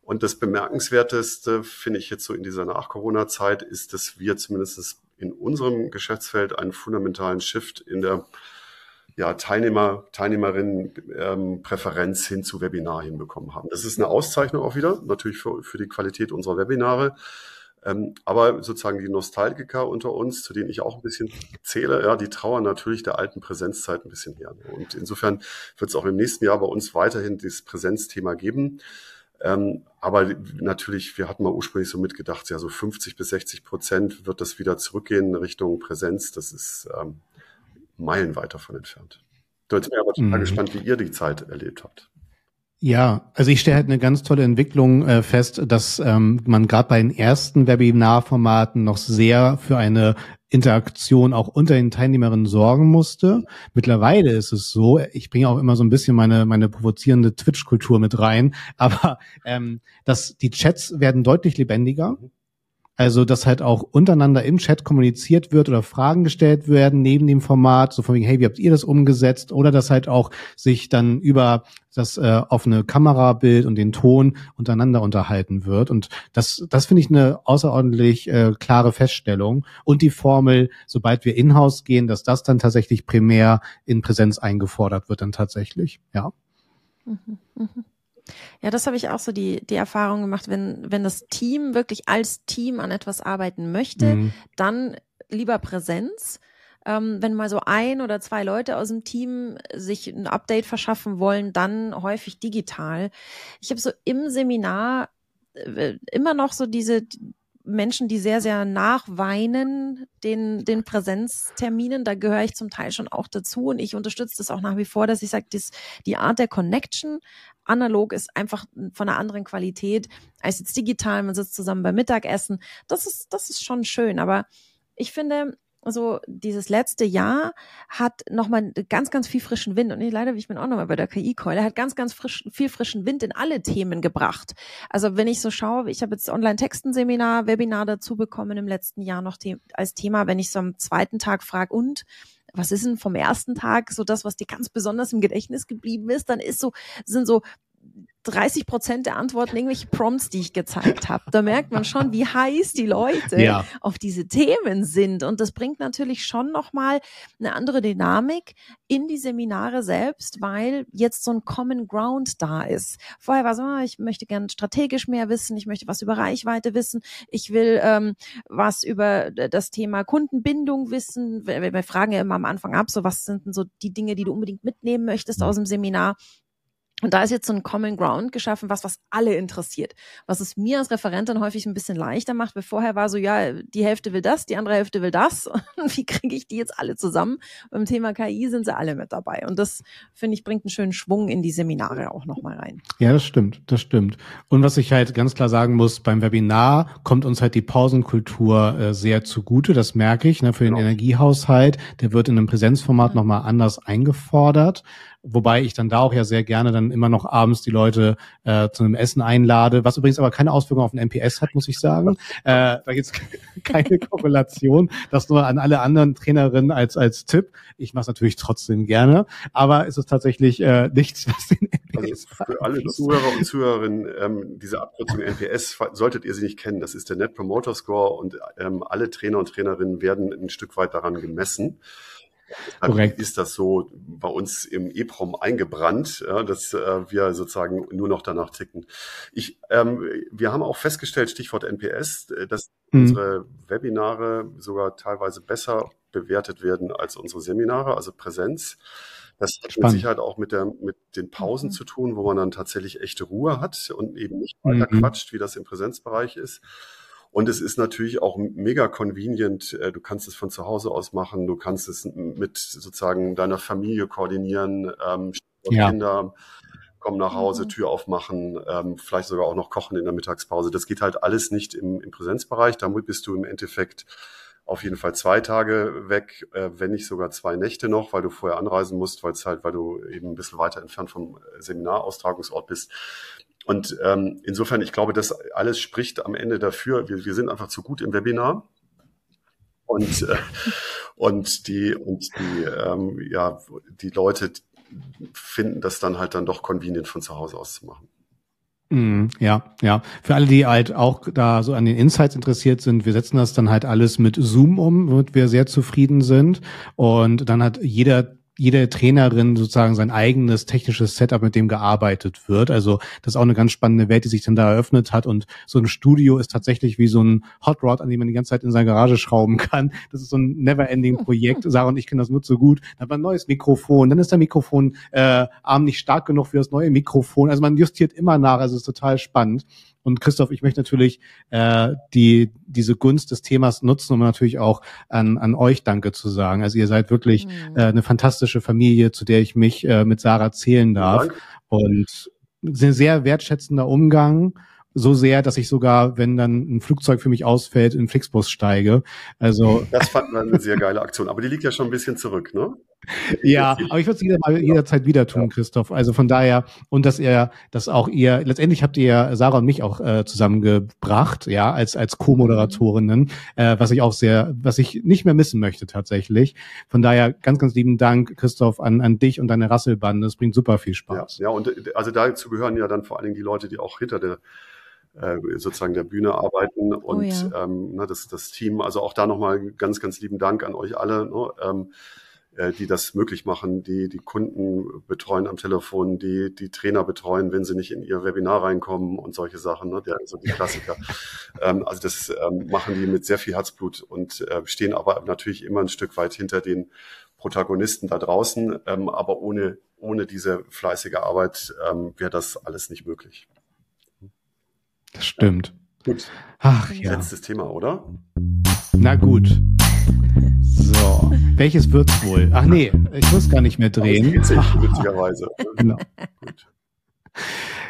Und das Bemerkenswerteste finde ich jetzt so in dieser Nach-Corona-Zeit ist, dass wir zumindest in unserem Geschäftsfeld einen fundamentalen Shift in der ja, Teilnehmer, Teilnehmerinnen ähm, Präferenz hin zu Webinar hinbekommen haben. Das ist eine Auszeichnung auch wieder, natürlich für, für die Qualität unserer Webinare. Ähm, aber sozusagen die Nostalgiker unter uns, zu denen ich auch ein bisschen zähle, ja, die trauern natürlich der alten Präsenzzeit ein bisschen her. Und insofern wird es auch im nächsten Jahr bei uns weiterhin dieses Präsenzthema geben. Ähm, aber natürlich, wir hatten mal ursprünglich so mitgedacht, ja, so 50 bis 60 Prozent wird das wieder zurückgehen Richtung Präsenz. Das ist ähm, meilenweit davon entfernt. Da bin ich aber total mhm. gespannt, wie ihr die Zeit erlebt habt. Ja, also ich stelle halt eine ganz tolle Entwicklung äh, fest, dass ähm, man gerade bei den ersten Webinarformaten noch sehr für eine Interaktion auch unter den Teilnehmerinnen sorgen musste. Mittlerweile ist es so, ich bringe auch immer so ein bisschen meine meine provozierende Twitch-Kultur mit rein, [LAUGHS] aber ähm, dass die Chats werden deutlich lebendiger. Also, dass halt auch untereinander im Chat kommuniziert wird oder Fragen gestellt werden neben dem Format, so von wegen, hey, wie habt ihr das umgesetzt? Oder dass halt auch sich dann über das äh, offene Kamerabild und den Ton untereinander unterhalten wird. Und das, das finde ich eine außerordentlich äh, klare Feststellung. Und die Formel, sobald wir in-house gehen, dass das dann tatsächlich primär in Präsenz eingefordert wird, dann tatsächlich, ja. Mhm, mh. Ja, das habe ich auch so die, die Erfahrung gemacht, wenn, wenn das Team wirklich als Team an etwas arbeiten möchte, mhm. dann lieber Präsenz. Ähm, wenn mal so ein oder zwei Leute aus dem Team sich ein Update verschaffen wollen, dann häufig digital. Ich habe so im Seminar äh, immer noch so diese Menschen, die sehr, sehr nachweinen den, den Präsenzterminen. Da gehöre ich zum Teil schon auch dazu und ich unterstütze das auch nach wie vor, dass ich sage, die Art der Connection analog ist einfach von einer anderen Qualität als jetzt digital. Man sitzt zusammen beim Mittagessen. Das ist, das ist schon schön. Aber ich finde, so dieses letzte Jahr hat nochmal ganz, ganz viel frischen Wind. Und ich leider, ich bin auch nochmal bei der KI-Keule, hat ganz, ganz frisch, viel frischen Wind in alle Themen gebracht. Also wenn ich so schaue, ich habe jetzt Online-Texten-Seminar, Webinar dazu bekommen im letzten Jahr noch the als Thema, wenn ich so am zweiten Tag frage, und was ist denn vom ersten Tag so das, was dir ganz besonders im Gedächtnis geblieben ist, dann ist so, sind so 30 Prozent der Antworten irgendwelche Prompts, die ich gezeigt habe. Da merkt man schon, wie heiß die Leute ja. auf diese Themen sind. Und das bringt natürlich schon nochmal eine andere Dynamik in die Seminare selbst, weil jetzt so ein Common Ground da ist. Vorher war so, ah, ich möchte gern strategisch mehr wissen, ich möchte was über Reichweite wissen, ich will ähm, was über das Thema Kundenbindung wissen. Wir, wir fragen ja immer am Anfang ab, so was sind denn so die Dinge, die du unbedingt mitnehmen möchtest aus dem Seminar. Und da ist jetzt so ein Common Ground geschaffen, was, was alle interessiert. Was es mir als Referentin häufig ein bisschen leichter macht, weil vorher war so, ja, die Hälfte will das, die andere Hälfte will das. [LAUGHS] Und wie kriege ich die jetzt alle zusammen? Beim Thema KI sind sie alle mit dabei. Und das, finde ich, bringt einen schönen Schwung in die Seminare auch nochmal rein. Ja, das stimmt, das stimmt. Und was ich halt ganz klar sagen muss, beim Webinar kommt uns halt die Pausenkultur äh, sehr zugute. Das merke ich, ne, für den genau. Energiehaushalt. Der wird in einem Präsenzformat mhm. nochmal anders eingefordert. Wobei ich dann da auch ja sehr gerne dann immer noch abends die Leute äh, zu einem Essen einlade, was übrigens aber keine Auswirkung auf den NPS hat, muss ich sagen. [LAUGHS] Äh, da gibt es [LAUGHS] keine Korrelation. Das nur an alle anderen Trainerinnen als als Tipp. Ich mache es natürlich trotzdem gerne, aber es ist tatsächlich äh, nichts, was den NPS also Für alle Zuhörer und Zuhörerinnen, ähm, diese Abkürzung NPS solltet ihr sie nicht kennen. Das ist der Net Promoter Score und ähm, alle Trainer und Trainerinnen werden ein Stück weit daran gemessen. Korrekt. ist das so bei uns im EPROM eingebrannt, ja, dass äh, wir sozusagen nur noch danach ticken. Ich, ähm, wir haben auch festgestellt, Stichwort NPS, äh, dass mhm. unsere Webinare sogar teilweise besser bewertet werden als unsere Seminare, also Präsenz. Das hat Spannend. mit Sicherheit auch mit, der, mit den Pausen mhm. zu tun, wo man dann tatsächlich echte Ruhe hat und eben nicht weiter mhm. quatscht, wie das im Präsenzbereich ist. Und es ist natürlich auch mega convenient. Äh, du kannst es von zu Hause aus machen. Du kannst es mit sozusagen deiner Familie koordinieren. Ähm, ja. Kinder kommen nach Hause, mhm. Tür aufmachen, ähm, vielleicht sogar auch noch kochen in der Mittagspause. Das geht halt alles nicht im, im Präsenzbereich. Damit bist du im Endeffekt auf jeden Fall zwei Tage weg, äh, wenn nicht sogar zwei Nächte noch, weil du vorher anreisen musst, weil es halt, weil du eben ein bisschen weiter entfernt vom Seminaraustragungsort bist. Und ähm, insofern, ich glaube, das alles spricht am Ende dafür. Wir, wir sind einfach zu gut im Webinar. Und, äh, und die, und die, ähm, ja, die Leute finden das dann halt dann doch convenient von zu Hause aus zu machen. Mm, ja, ja. Für alle, die halt auch da so an den Insights interessiert sind, wir setzen das dann halt alles mit Zoom um, womit wir sehr zufrieden sind. Und dann hat jeder jede Trainerin sozusagen sein eigenes technisches Setup, mit dem gearbeitet wird. Also das ist auch eine ganz spannende Welt, die sich dann da eröffnet hat. Und so ein Studio ist tatsächlich wie so ein Hot Rod, an dem man die ganze Zeit in seine Garage schrauben kann. Das ist so ein Never-Ending-Projekt. [LAUGHS] Sarah und ich kennen das nur so gut. Dann hat man ein neues Mikrofon, dann ist der Mikrofon äh, Arm nicht stark genug für das neue Mikrofon. Also man justiert immer nach. Also es ist total spannend. Und Christoph, ich möchte natürlich äh, die diese Gunst des Themas nutzen, um natürlich auch an, an euch Danke zu sagen. Also ihr seid wirklich mhm. äh, eine fantastische Familie, zu der ich mich äh, mit Sarah zählen darf. Und ein sehr wertschätzender Umgang so sehr, dass ich sogar, wenn dann ein Flugzeug für mich ausfällt, in Flixbus steige. Also das fand man eine sehr geile Aktion, aber die liegt ja schon ein bisschen zurück, ne? Ja, aber ich würde es jeder, jederzeit wieder tun, ja. Christoph. Also von daher und dass ihr, dass auch ihr letztendlich habt ihr Sarah und mich auch äh, zusammengebracht, ja, als als Co-Moderatorinnen, äh, was ich auch sehr, was ich nicht mehr missen möchte tatsächlich. Von daher ganz, ganz lieben Dank, Christoph, an an dich und deine Rasselbande. Es bringt super viel Spaß. Ja, ja, und äh, also dazu gehören ja dann vor allen Dingen die Leute, die auch hinter der äh, sozusagen der Bühne arbeiten oh und oh ja. ähm, ne, das, das Team. Also auch da nochmal ganz, ganz lieben Dank an euch alle, ne, ähm, äh, die das möglich machen, die die Kunden betreuen am Telefon, die die Trainer betreuen, wenn sie nicht in ihr Webinar reinkommen und solche Sachen, ne, der, also die Klassiker. [LAUGHS] ähm, also das ähm, machen die mit sehr viel Herzblut und äh, stehen aber natürlich immer ein Stück weit hinter den Protagonisten da draußen, ähm, aber ohne ohne diese fleißige Arbeit ähm, wäre das alles nicht möglich. Das stimmt. Gut. Ach ja. Letztes Thema, oder? Na gut. So, welches wird's wohl? Ach nee, ich muss gar nicht mehr drehen. Witzig, [LAUGHS] witzigerweise. genau. Gut.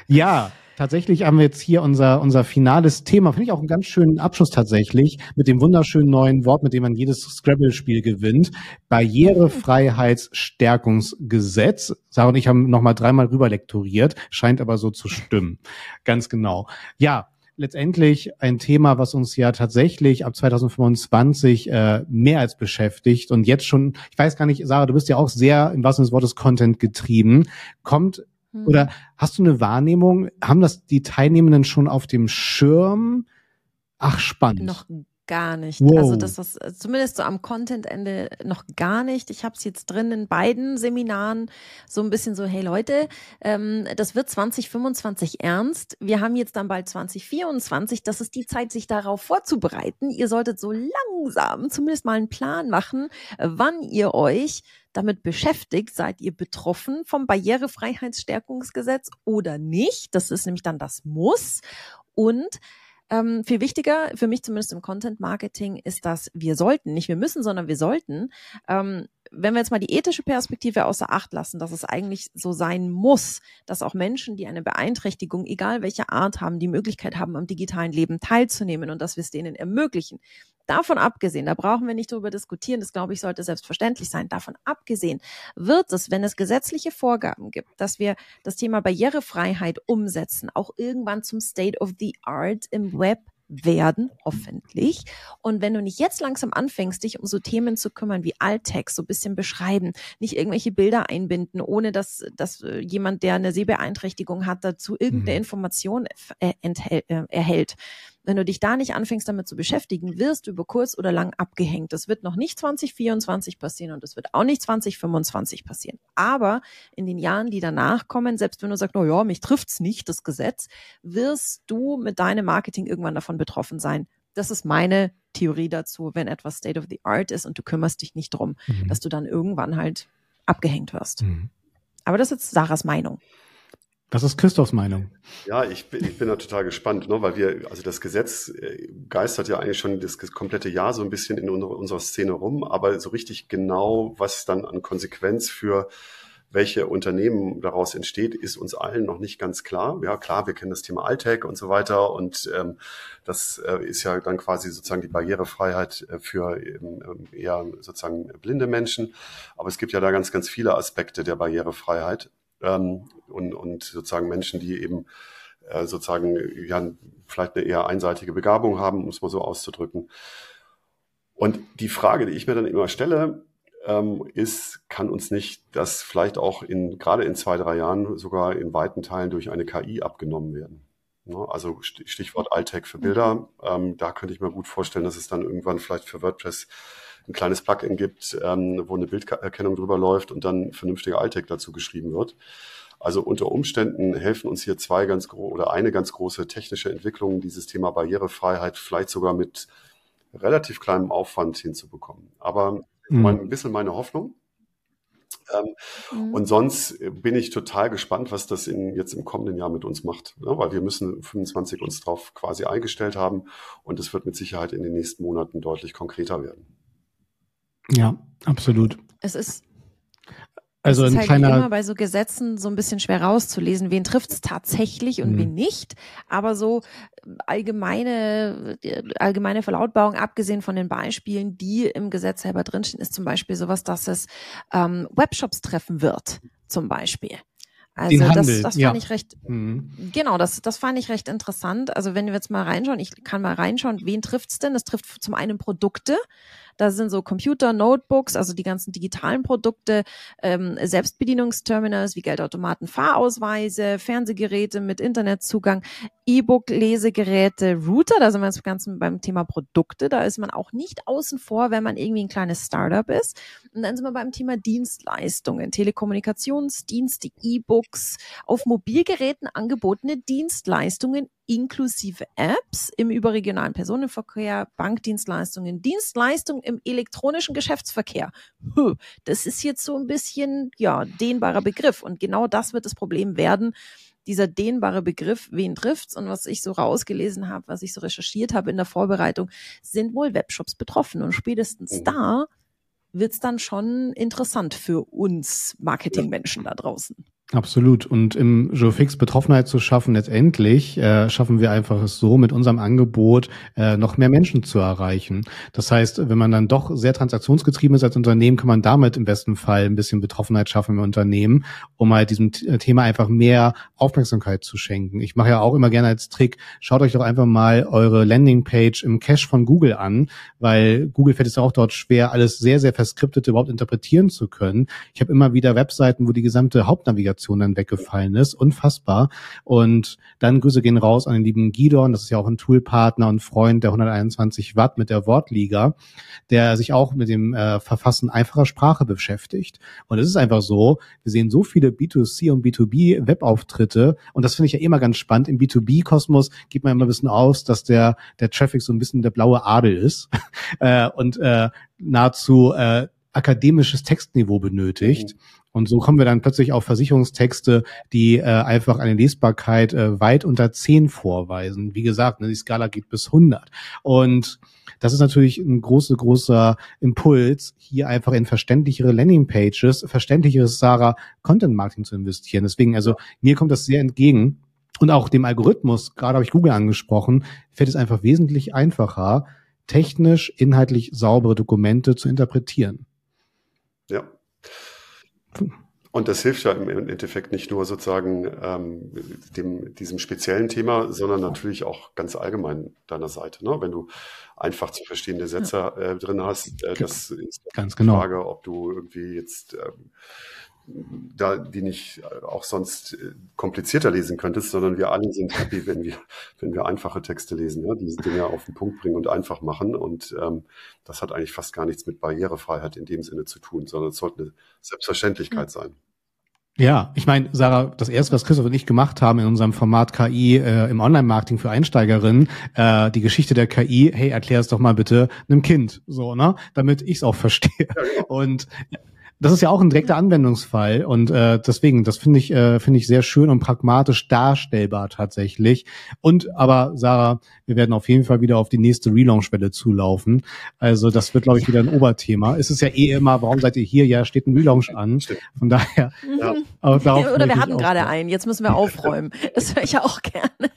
Ja, Tatsächlich haben wir jetzt hier unser, unser finales Thema. Finde ich auch einen ganz schönen Abschluss tatsächlich mit dem wunderschönen neuen Wort, mit dem man jedes Scrabble-Spiel gewinnt. Barrierefreiheitsstärkungsgesetz. Sarah und ich haben nochmal dreimal rüber lektoriert, scheint aber so zu stimmen. Ganz genau. Ja, letztendlich ein Thema, was uns ja tatsächlich ab 2025 äh, mehr als beschäftigt und jetzt schon, ich weiß gar nicht, Sarah, du bist ja auch sehr im wahrsten Sinne des Wortes Content getrieben, kommt hm. Oder hast du eine Wahrnehmung? Haben das die Teilnehmenden schon auf dem Schirm? Ach, spannend. Noch gar nicht. Wow. Also das ist äh, zumindest so am Content-Ende noch gar nicht. Ich habe es jetzt drin in beiden Seminaren so ein bisschen so, hey Leute, ähm, das wird 2025 ernst. Wir haben jetzt dann bald 2024. Das ist die Zeit, sich darauf vorzubereiten. Ihr solltet so langsam zumindest mal einen Plan machen, wann ihr euch damit beschäftigt, seid ihr betroffen vom Barrierefreiheitsstärkungsgesetz oder nicht. Das ist nämlich dann das Muss. Und ähm, viel wichtiger, für mich zumindest im Content Marketing, ist, dass wir sollten, nicht wir müssen, sondern wir sollten, ähm, wenn wir jetzt mal die ethische Perspektive außer Acht lassen, dass es eigentlich so sein muss, dass auch Menschen, die eine Beeinträchtigung, egal welche Art haben, die Möglichkeit haben, am digitalen Leben teilzunehmen und dass wir es denen ermöglichen. Davon abgesehen, da brauchen wir nicht darüber diskutieren, das glaube ich sollte selbstverständlich sein. Davon abgesehen wird es, wenn es gesetzliche Vorgaben gibt, dass wir das Thema Barrierefreiheit umsetzen, auch irgendwann zum State of the Art im Web werden, hoffentlich. Und wenn du nicht jetzt langsam anfängst, dich um so Themen zu kümmern wie Alttext, so ein bisschen beschreiben, nicht irgendwelche Bilder einbinden, ohne dass, dass äh, jemand, der eine Sehbeeinträchtigung hat, dazu irgendeine mhm. Information äh, erhält, wenn du dich da nicht anfängst, damit zu beschäftigen, wirst du über kurz oder lang abgehängt. Das wird noch nicht 2024 passieren und das wird auch nicht 2025 passieren. Aber in den Jahren, die danach kommen, selbst wenn du sagst, oh ja, mich trifft's nicht, das Gesetz, wirst du mit deinem Marketing irgendwann davon betroffen sein. Das ist meine Theorie dazu, wenn etwas State of the Art ist und du kümmerst dich nicht drum, mhm. dass du dann irgendwann halt abgehängt wirst. Mhm. Aber das ist jetzt Sarahs Meinung. Was ist Christophs Meinung? Ja, ich bin, ich bin da total gespannt, ne, weil wir, also das Gesetz äh, geistert ja eigentlich schon das komplette Jahr so ein bisschen in unserer, unserer Szene rum, aber so richtig genau, was dann an Konsequenz für welche Unternehmen daraus entsteht, ist uns allen noch nicht ganz klar. Ja, klar, wir kennen das Thema Alltag und so weiter und ähm, das äh, ist ja dann quasi sozusagen die Barrierefreiheit äh, für ähm, eher sozusagen blinde Menschen. Aber es gibt ja da ganz, ganz viele Aspekte der Barrierefreiheit ähm, und, und sozusagen Menschen, die eben äh, sozusagen ja vielleicht eine eher einseitige Begabung haben, um es mal so auszudrücken. Und die Frage, die ich mir dann immer stelle, ähm, ist, kann uns nicht das vielleicht auch in, gerade in zwei, drei Jahren sogar in weiten Teilen durch eine KI abgenommen werden? Ne, also Stichwort Alltag für Bilder. Ähm, da könnte ich mir gut vorstellen, dass es dann irgendwann vielleicht für WordPress ein kleines Plugin gibt, ähm, wo eine Bilderkennung drüber läuft und dann vernünftiger Alltag dazu geschrieben wird. Also unter Umständen helfen uns hier zwei ganz oder eine ganz große technische Entwicklung, dieses Thema Barrierefreiheit vielleicht sogar mit relativ kleinem Aufwand hinzubekommen. Aber mhm. ein bisschen meine Hoffnung. Ähm, mhm. Und sonst bin ich total gespannt, was das in, jetzt im kommenden Jahr mit uns macht, ja, weil wir müssen 25 uns darauf quasi eingestellt haben und es wird mit Sicherheit in den nächsten Monaten deutlich konkreter werden. Ja, absolut. Es ist also es ist ein halt kleiner immer bei so Gesetzen so ein bisschen schwer rauszulesen, wen trifft es tatsächlich und mhm. wen nicht. Aber so allgemeine, allgemeine Verlautbarung, abgesehen von den Beispielen, die im Gesetz selber drinstehen, ist zum Beispiel sowas, dass es ähm, Webshops treffen wird, zum Beispiel. Also Den das, Handel, das fand ja. ich recht, Mhm. genau, das, das fand ich recht interessant. Also wenn wir jetzt mal reinschauen, ich kann mal reinschauen, wen trifft's denn? Es trifft zum einen Produkte, da sind so Computer, Notebooks, also die ganzen digitalen Produkte, ähm, Selbstbedienungsterminals wie Geldautomaten, Fahrausweise, Fernsehgeräte mit Internetzugang, E-Book-Lesegeräte, Router, da sind wir jetzt ganz beim Thema Produkte, da ist man auch nicht außen vor, wenn man irgendwie ein kleines Startup ist. Und dann sind wir beim Thema Dienstleistungen, Telekommunikationsdienste, E-Books, auf Mobilgeräten angebotene Dienstleistungen inklusive Apps im überregionalen Personenverkehr, Bankdienstleistungen, Dienstleistungen im elektronischen Geschäftsverkehr. Das ist jetzt so ein bisschen, ja, dehnbarer Begriff. Und genau das wird das Problem werden. Dieser dehnbare Begriff, wen trifft's? Und was ich so rausgelesen habe, was ich so recherchiert habe in der Vorbereitung, sind wohl Webshops betroffen. Und spätestens mhm. da wird's dann schon interessant für uns Marketingmenschen da draußen. Absolut. Und im Geofix Betroffenheit zu schaffen, letztendlich äh, schaffen wir einfach es so, mit unserem Angebot äh, noch mehr Menschen zu erreichen. Das heißt, wenn man dann doch sehr transaktionsgetrieben ist als Unternehmen, kann man damit im besten Fall ein bisschen Betroffenheit schaffen im Unternehmen, um halt diesem äh, Thema einfach mehr Aufmerksamkeit zu schenken. Ich mache ja auch immer gerne als Trick, schaut euch doch einfach mal eure Landingpage im Cache von Google an, weil Google fällt es auch dort schwer, alles sehr, sehr verskriptete überhaupt interpretieren zu können. Ich habe immer wieder Webseiten, wo die gesamte Hauptnavigation Abmoderation dann weggefallen ist. Unfassbar. Und dann Grüße gehen raus an den lieben Gidon, das ist ja auch ein Toolpartner und Freund der 121 Watt mit der Wortliga, der sich auch mit dem äh, Verfassen einfacher Sprache beschäftigt. Und es ist einfach so, wir sehen so viele B2C und B2B Webauftritte und das finde ich ja immer ganz spannend. Im B2B-Kosmos geht man immer ein bisschen aus, dass der, der Traffic so ein bisschen der blaue Adel ist [LAUGHS] äh, und äh, nahezu äh, akademisches Textniveau benötigt. Und so kommen wir dann plötzlich auf Versicherungstexte, die äh, einfach eine Lesbarkeit äh, weit unter 10 vorweisen. Wie gesagt, ne, die Skala geht bis 100. Und das ist natürlich ein großer, großer Impuls, hier einfach in verständlichere Landingpages, verständlicheres Sarah Content Marketing zu investieren. Deswegen, also mir kommt das sehr entgegen. Und auch dem Algorithmus, gerade habe ich Google angesprochen, fällt es einfach wesentlich einfacher, technisch, inhaltlich saubere Dokumente zu interpretieren. Ja. Und das hilft ja im Endeffekt nicht nur sozusagen ähm, dem, diesem speziellen Thema, sondern natürlich auch ganz allgemein deiner Seite. Ne? Wenn du einfach zu verstehende Sätze äh, drin hast, äh, das ist ganz genau. die Frage, ob du irgendwie jetzt ähm, da die nicht äh, auch sonst äh, komplizierter lesen könntest, sondern wir alle sind happy, wenn wir, [LAUGHS] wenn wir einfache Texte lesen, ja, diese Dinge auf den Punkt bringen und einfach machen. Und ähm, das hat eigentlich fast gar nichts mit Barrierefreiheit in dem Sinne zu tun, sondern es sollte eine Selbstverständlichkeit sein. Ja, ich meine, Sarah, das erste, was Christoph und ich gemacht haben in unserem Format KI äh, im Online-Marketing für Einsteigerinnen, äh, die Geschichte der KI, hey, erklär es doch mal bitte einem Kind, so, ne, damit ich es auch verstehe. Ja, genau. Und das ist ja auch ein direkter Anwendungsfall und äh, deswegen, das finde ich, äh, finde ich sehr schön und pragmatisch darstellbar tatsächlich. Und aber Sarah, wir werden auf jeden Fall wieder auf die nächste Relaunch-Welle zulaufen. Also das wird, glaube ich, wieder ein Oberthema. Es ist ja eh immer, warum seid ihr hier? Ja, steht ein Relaunch an. Von daher. Ja. Oder wir hatten gerade einen. Jetzt müssen wir aufräumen. Das höre ich ja auch gerne.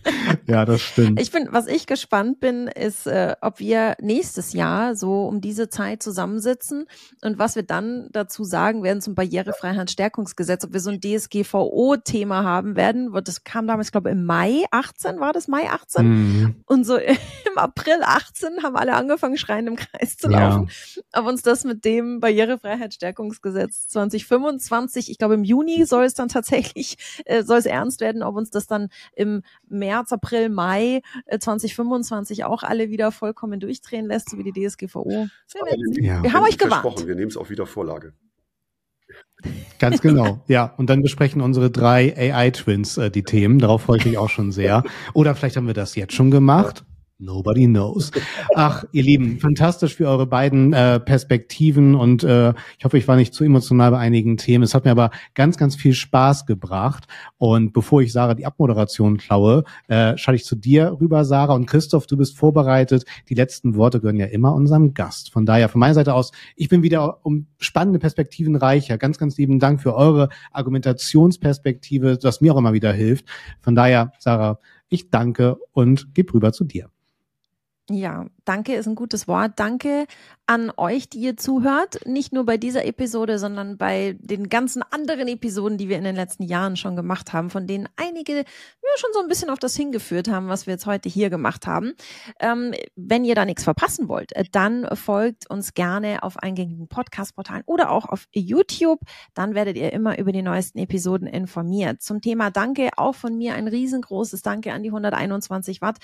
Ja, das stimmt. Ich bin, was ich gespannt bin, ist, äh, ob wir nächstes Jahr so um diese Zeit zusammensitzen und was wir dann dazu sagen werden zum Barrierefreiheitsstärkungsgesetz, ob wir so ein DSGVO-Thema haben werden. Das kam damals, ich glaube, im Mai 18, war das Mai 18? Mhm. Und so [LAUGHS] im April 18 haben alle angefangen, schreiend im Kreis zu laufen. Ja. Ob uns das mit dem Barrierefreiheitsstärkungsgesetz 2025, ich glaube im Juni soll es dann tatsächlich, äh, soll es ernst werden, ob uns das dann im März, April, Mai äh, 2025 auch alle wieder vollkommen durchdrehen lässt, so wie die DSGVO. Wir, ja. wir haben euch gewarnt. Wir nehmen es auch wieder Vorlage. Ganz genau, ja. Und dann besprechen unsere drei AI-Twins äh, die Themen. Darauf freue ich mich auch schon sehr. Oder vielleicht haben wir das jetzt schon gemacht. Nobody knows. Ach, ihr Lieben, fantastisch für eure beiden äh, Perspektiven und äh, ich hoffe, ich war nicht zu emotional bei einigen Themen. Es hat mir aber ganz, ganz viel Spaß gebracht. Und bevor ich Sarah die Abmoderation klaue, äh, schalte ich zu dir rüber, Sarah. Und Christoph, du bist vorbereitet. Die letzten Worte gehören ja immer unserem Gast. Von daher von meiner Seite aus, ich bin wieder um spannende Perspektiven reicher. Ganz, ganz lieben Dank für eure Argumentationsperspektive, das mir auch immer wieder hilft. Von daher, Sarah, ich danke und gebe rüber zu dir. Ja, danke ist ein gutes Wort. Danke an euch, die ihr zuhört. Nicht nur bei dieser Episode, sondern bei den ganzen anderen Episoden, die wir in den letzten Jahren schon gemacht haben, von denen einige ja, schon so ein bisschen auf das hingeführt haben, was wir jetzt heute hier gemacht haben. Ähm, wenn ihr da nichts verpassen wollt, äh, dann folgt uns gerne auf eingängigen Podcast-Portalen oder auch auf YouTube. Dann werdet ihr immer über die neuesten Episoden informiert. Zum Thema Danke auch von mir ein riesengroßes Danke an die 121 Watt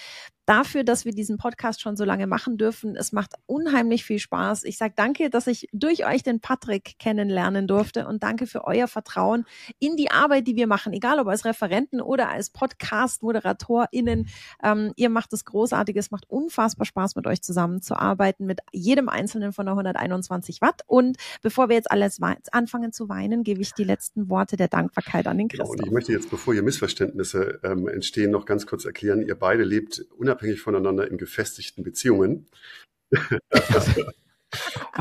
dafür, dass wir diesen Podcast schon so lange machen dürfen. Es macht unheimlich viel Spaß. Ich sage danke, dass ich durch euch den Patrick kennenlernen durfte und danke für euer Vertrauen in die Arbeit, die wir machen, egal ob als Referenten oder als Podcast-ModeratorInnen. Ähm, ihr macht es großartig. Es macht unfassbar Spaß, mit euch zusammenzuarbeiten, mit jedem Einzelnen von der 121 Watt. Und bevor wir jetzt alles anfangen zu weinen, gebe ich die letzten Worte der Dankbarkeit an den Christoph. Genau, und ich möchte jetzt, bevor hier Missverständnisse ähm, entstehen, noch ganz kurz erklären, ihr beide lebt unabhängig unabhängig voneinander in gefestigten Beziehungen. [LAUGHS]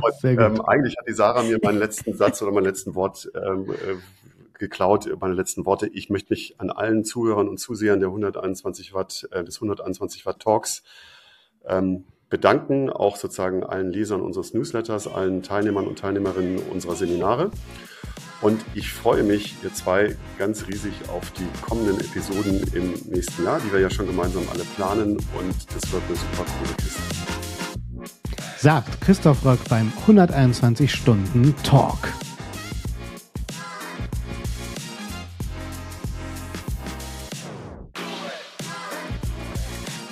Und, ähm, eigentlich hat die Sarah mir meinen letzten Satz oder mein letzten Wort ähm, äh, geklaut, meine letzten Worte. Ich möchte mich an allen Zuhörern und Zusehern der 121 Watt, äh, des 121 Watt Talks ähm, bedanken, auch sozusagen allen Lesern unseres Newsletters, allen Teilnehmern und Teilnehmerinnen unserer Seminare. Und ich freue mich, ihr zwei, ganz riesig auf die kommenden Episoden im nächsten Jahr, die wir ja schon gemeinsam alle planen. Und das wird eine super coole Kiste. Sagt Christoph Röck beim 121 Stunden Talk.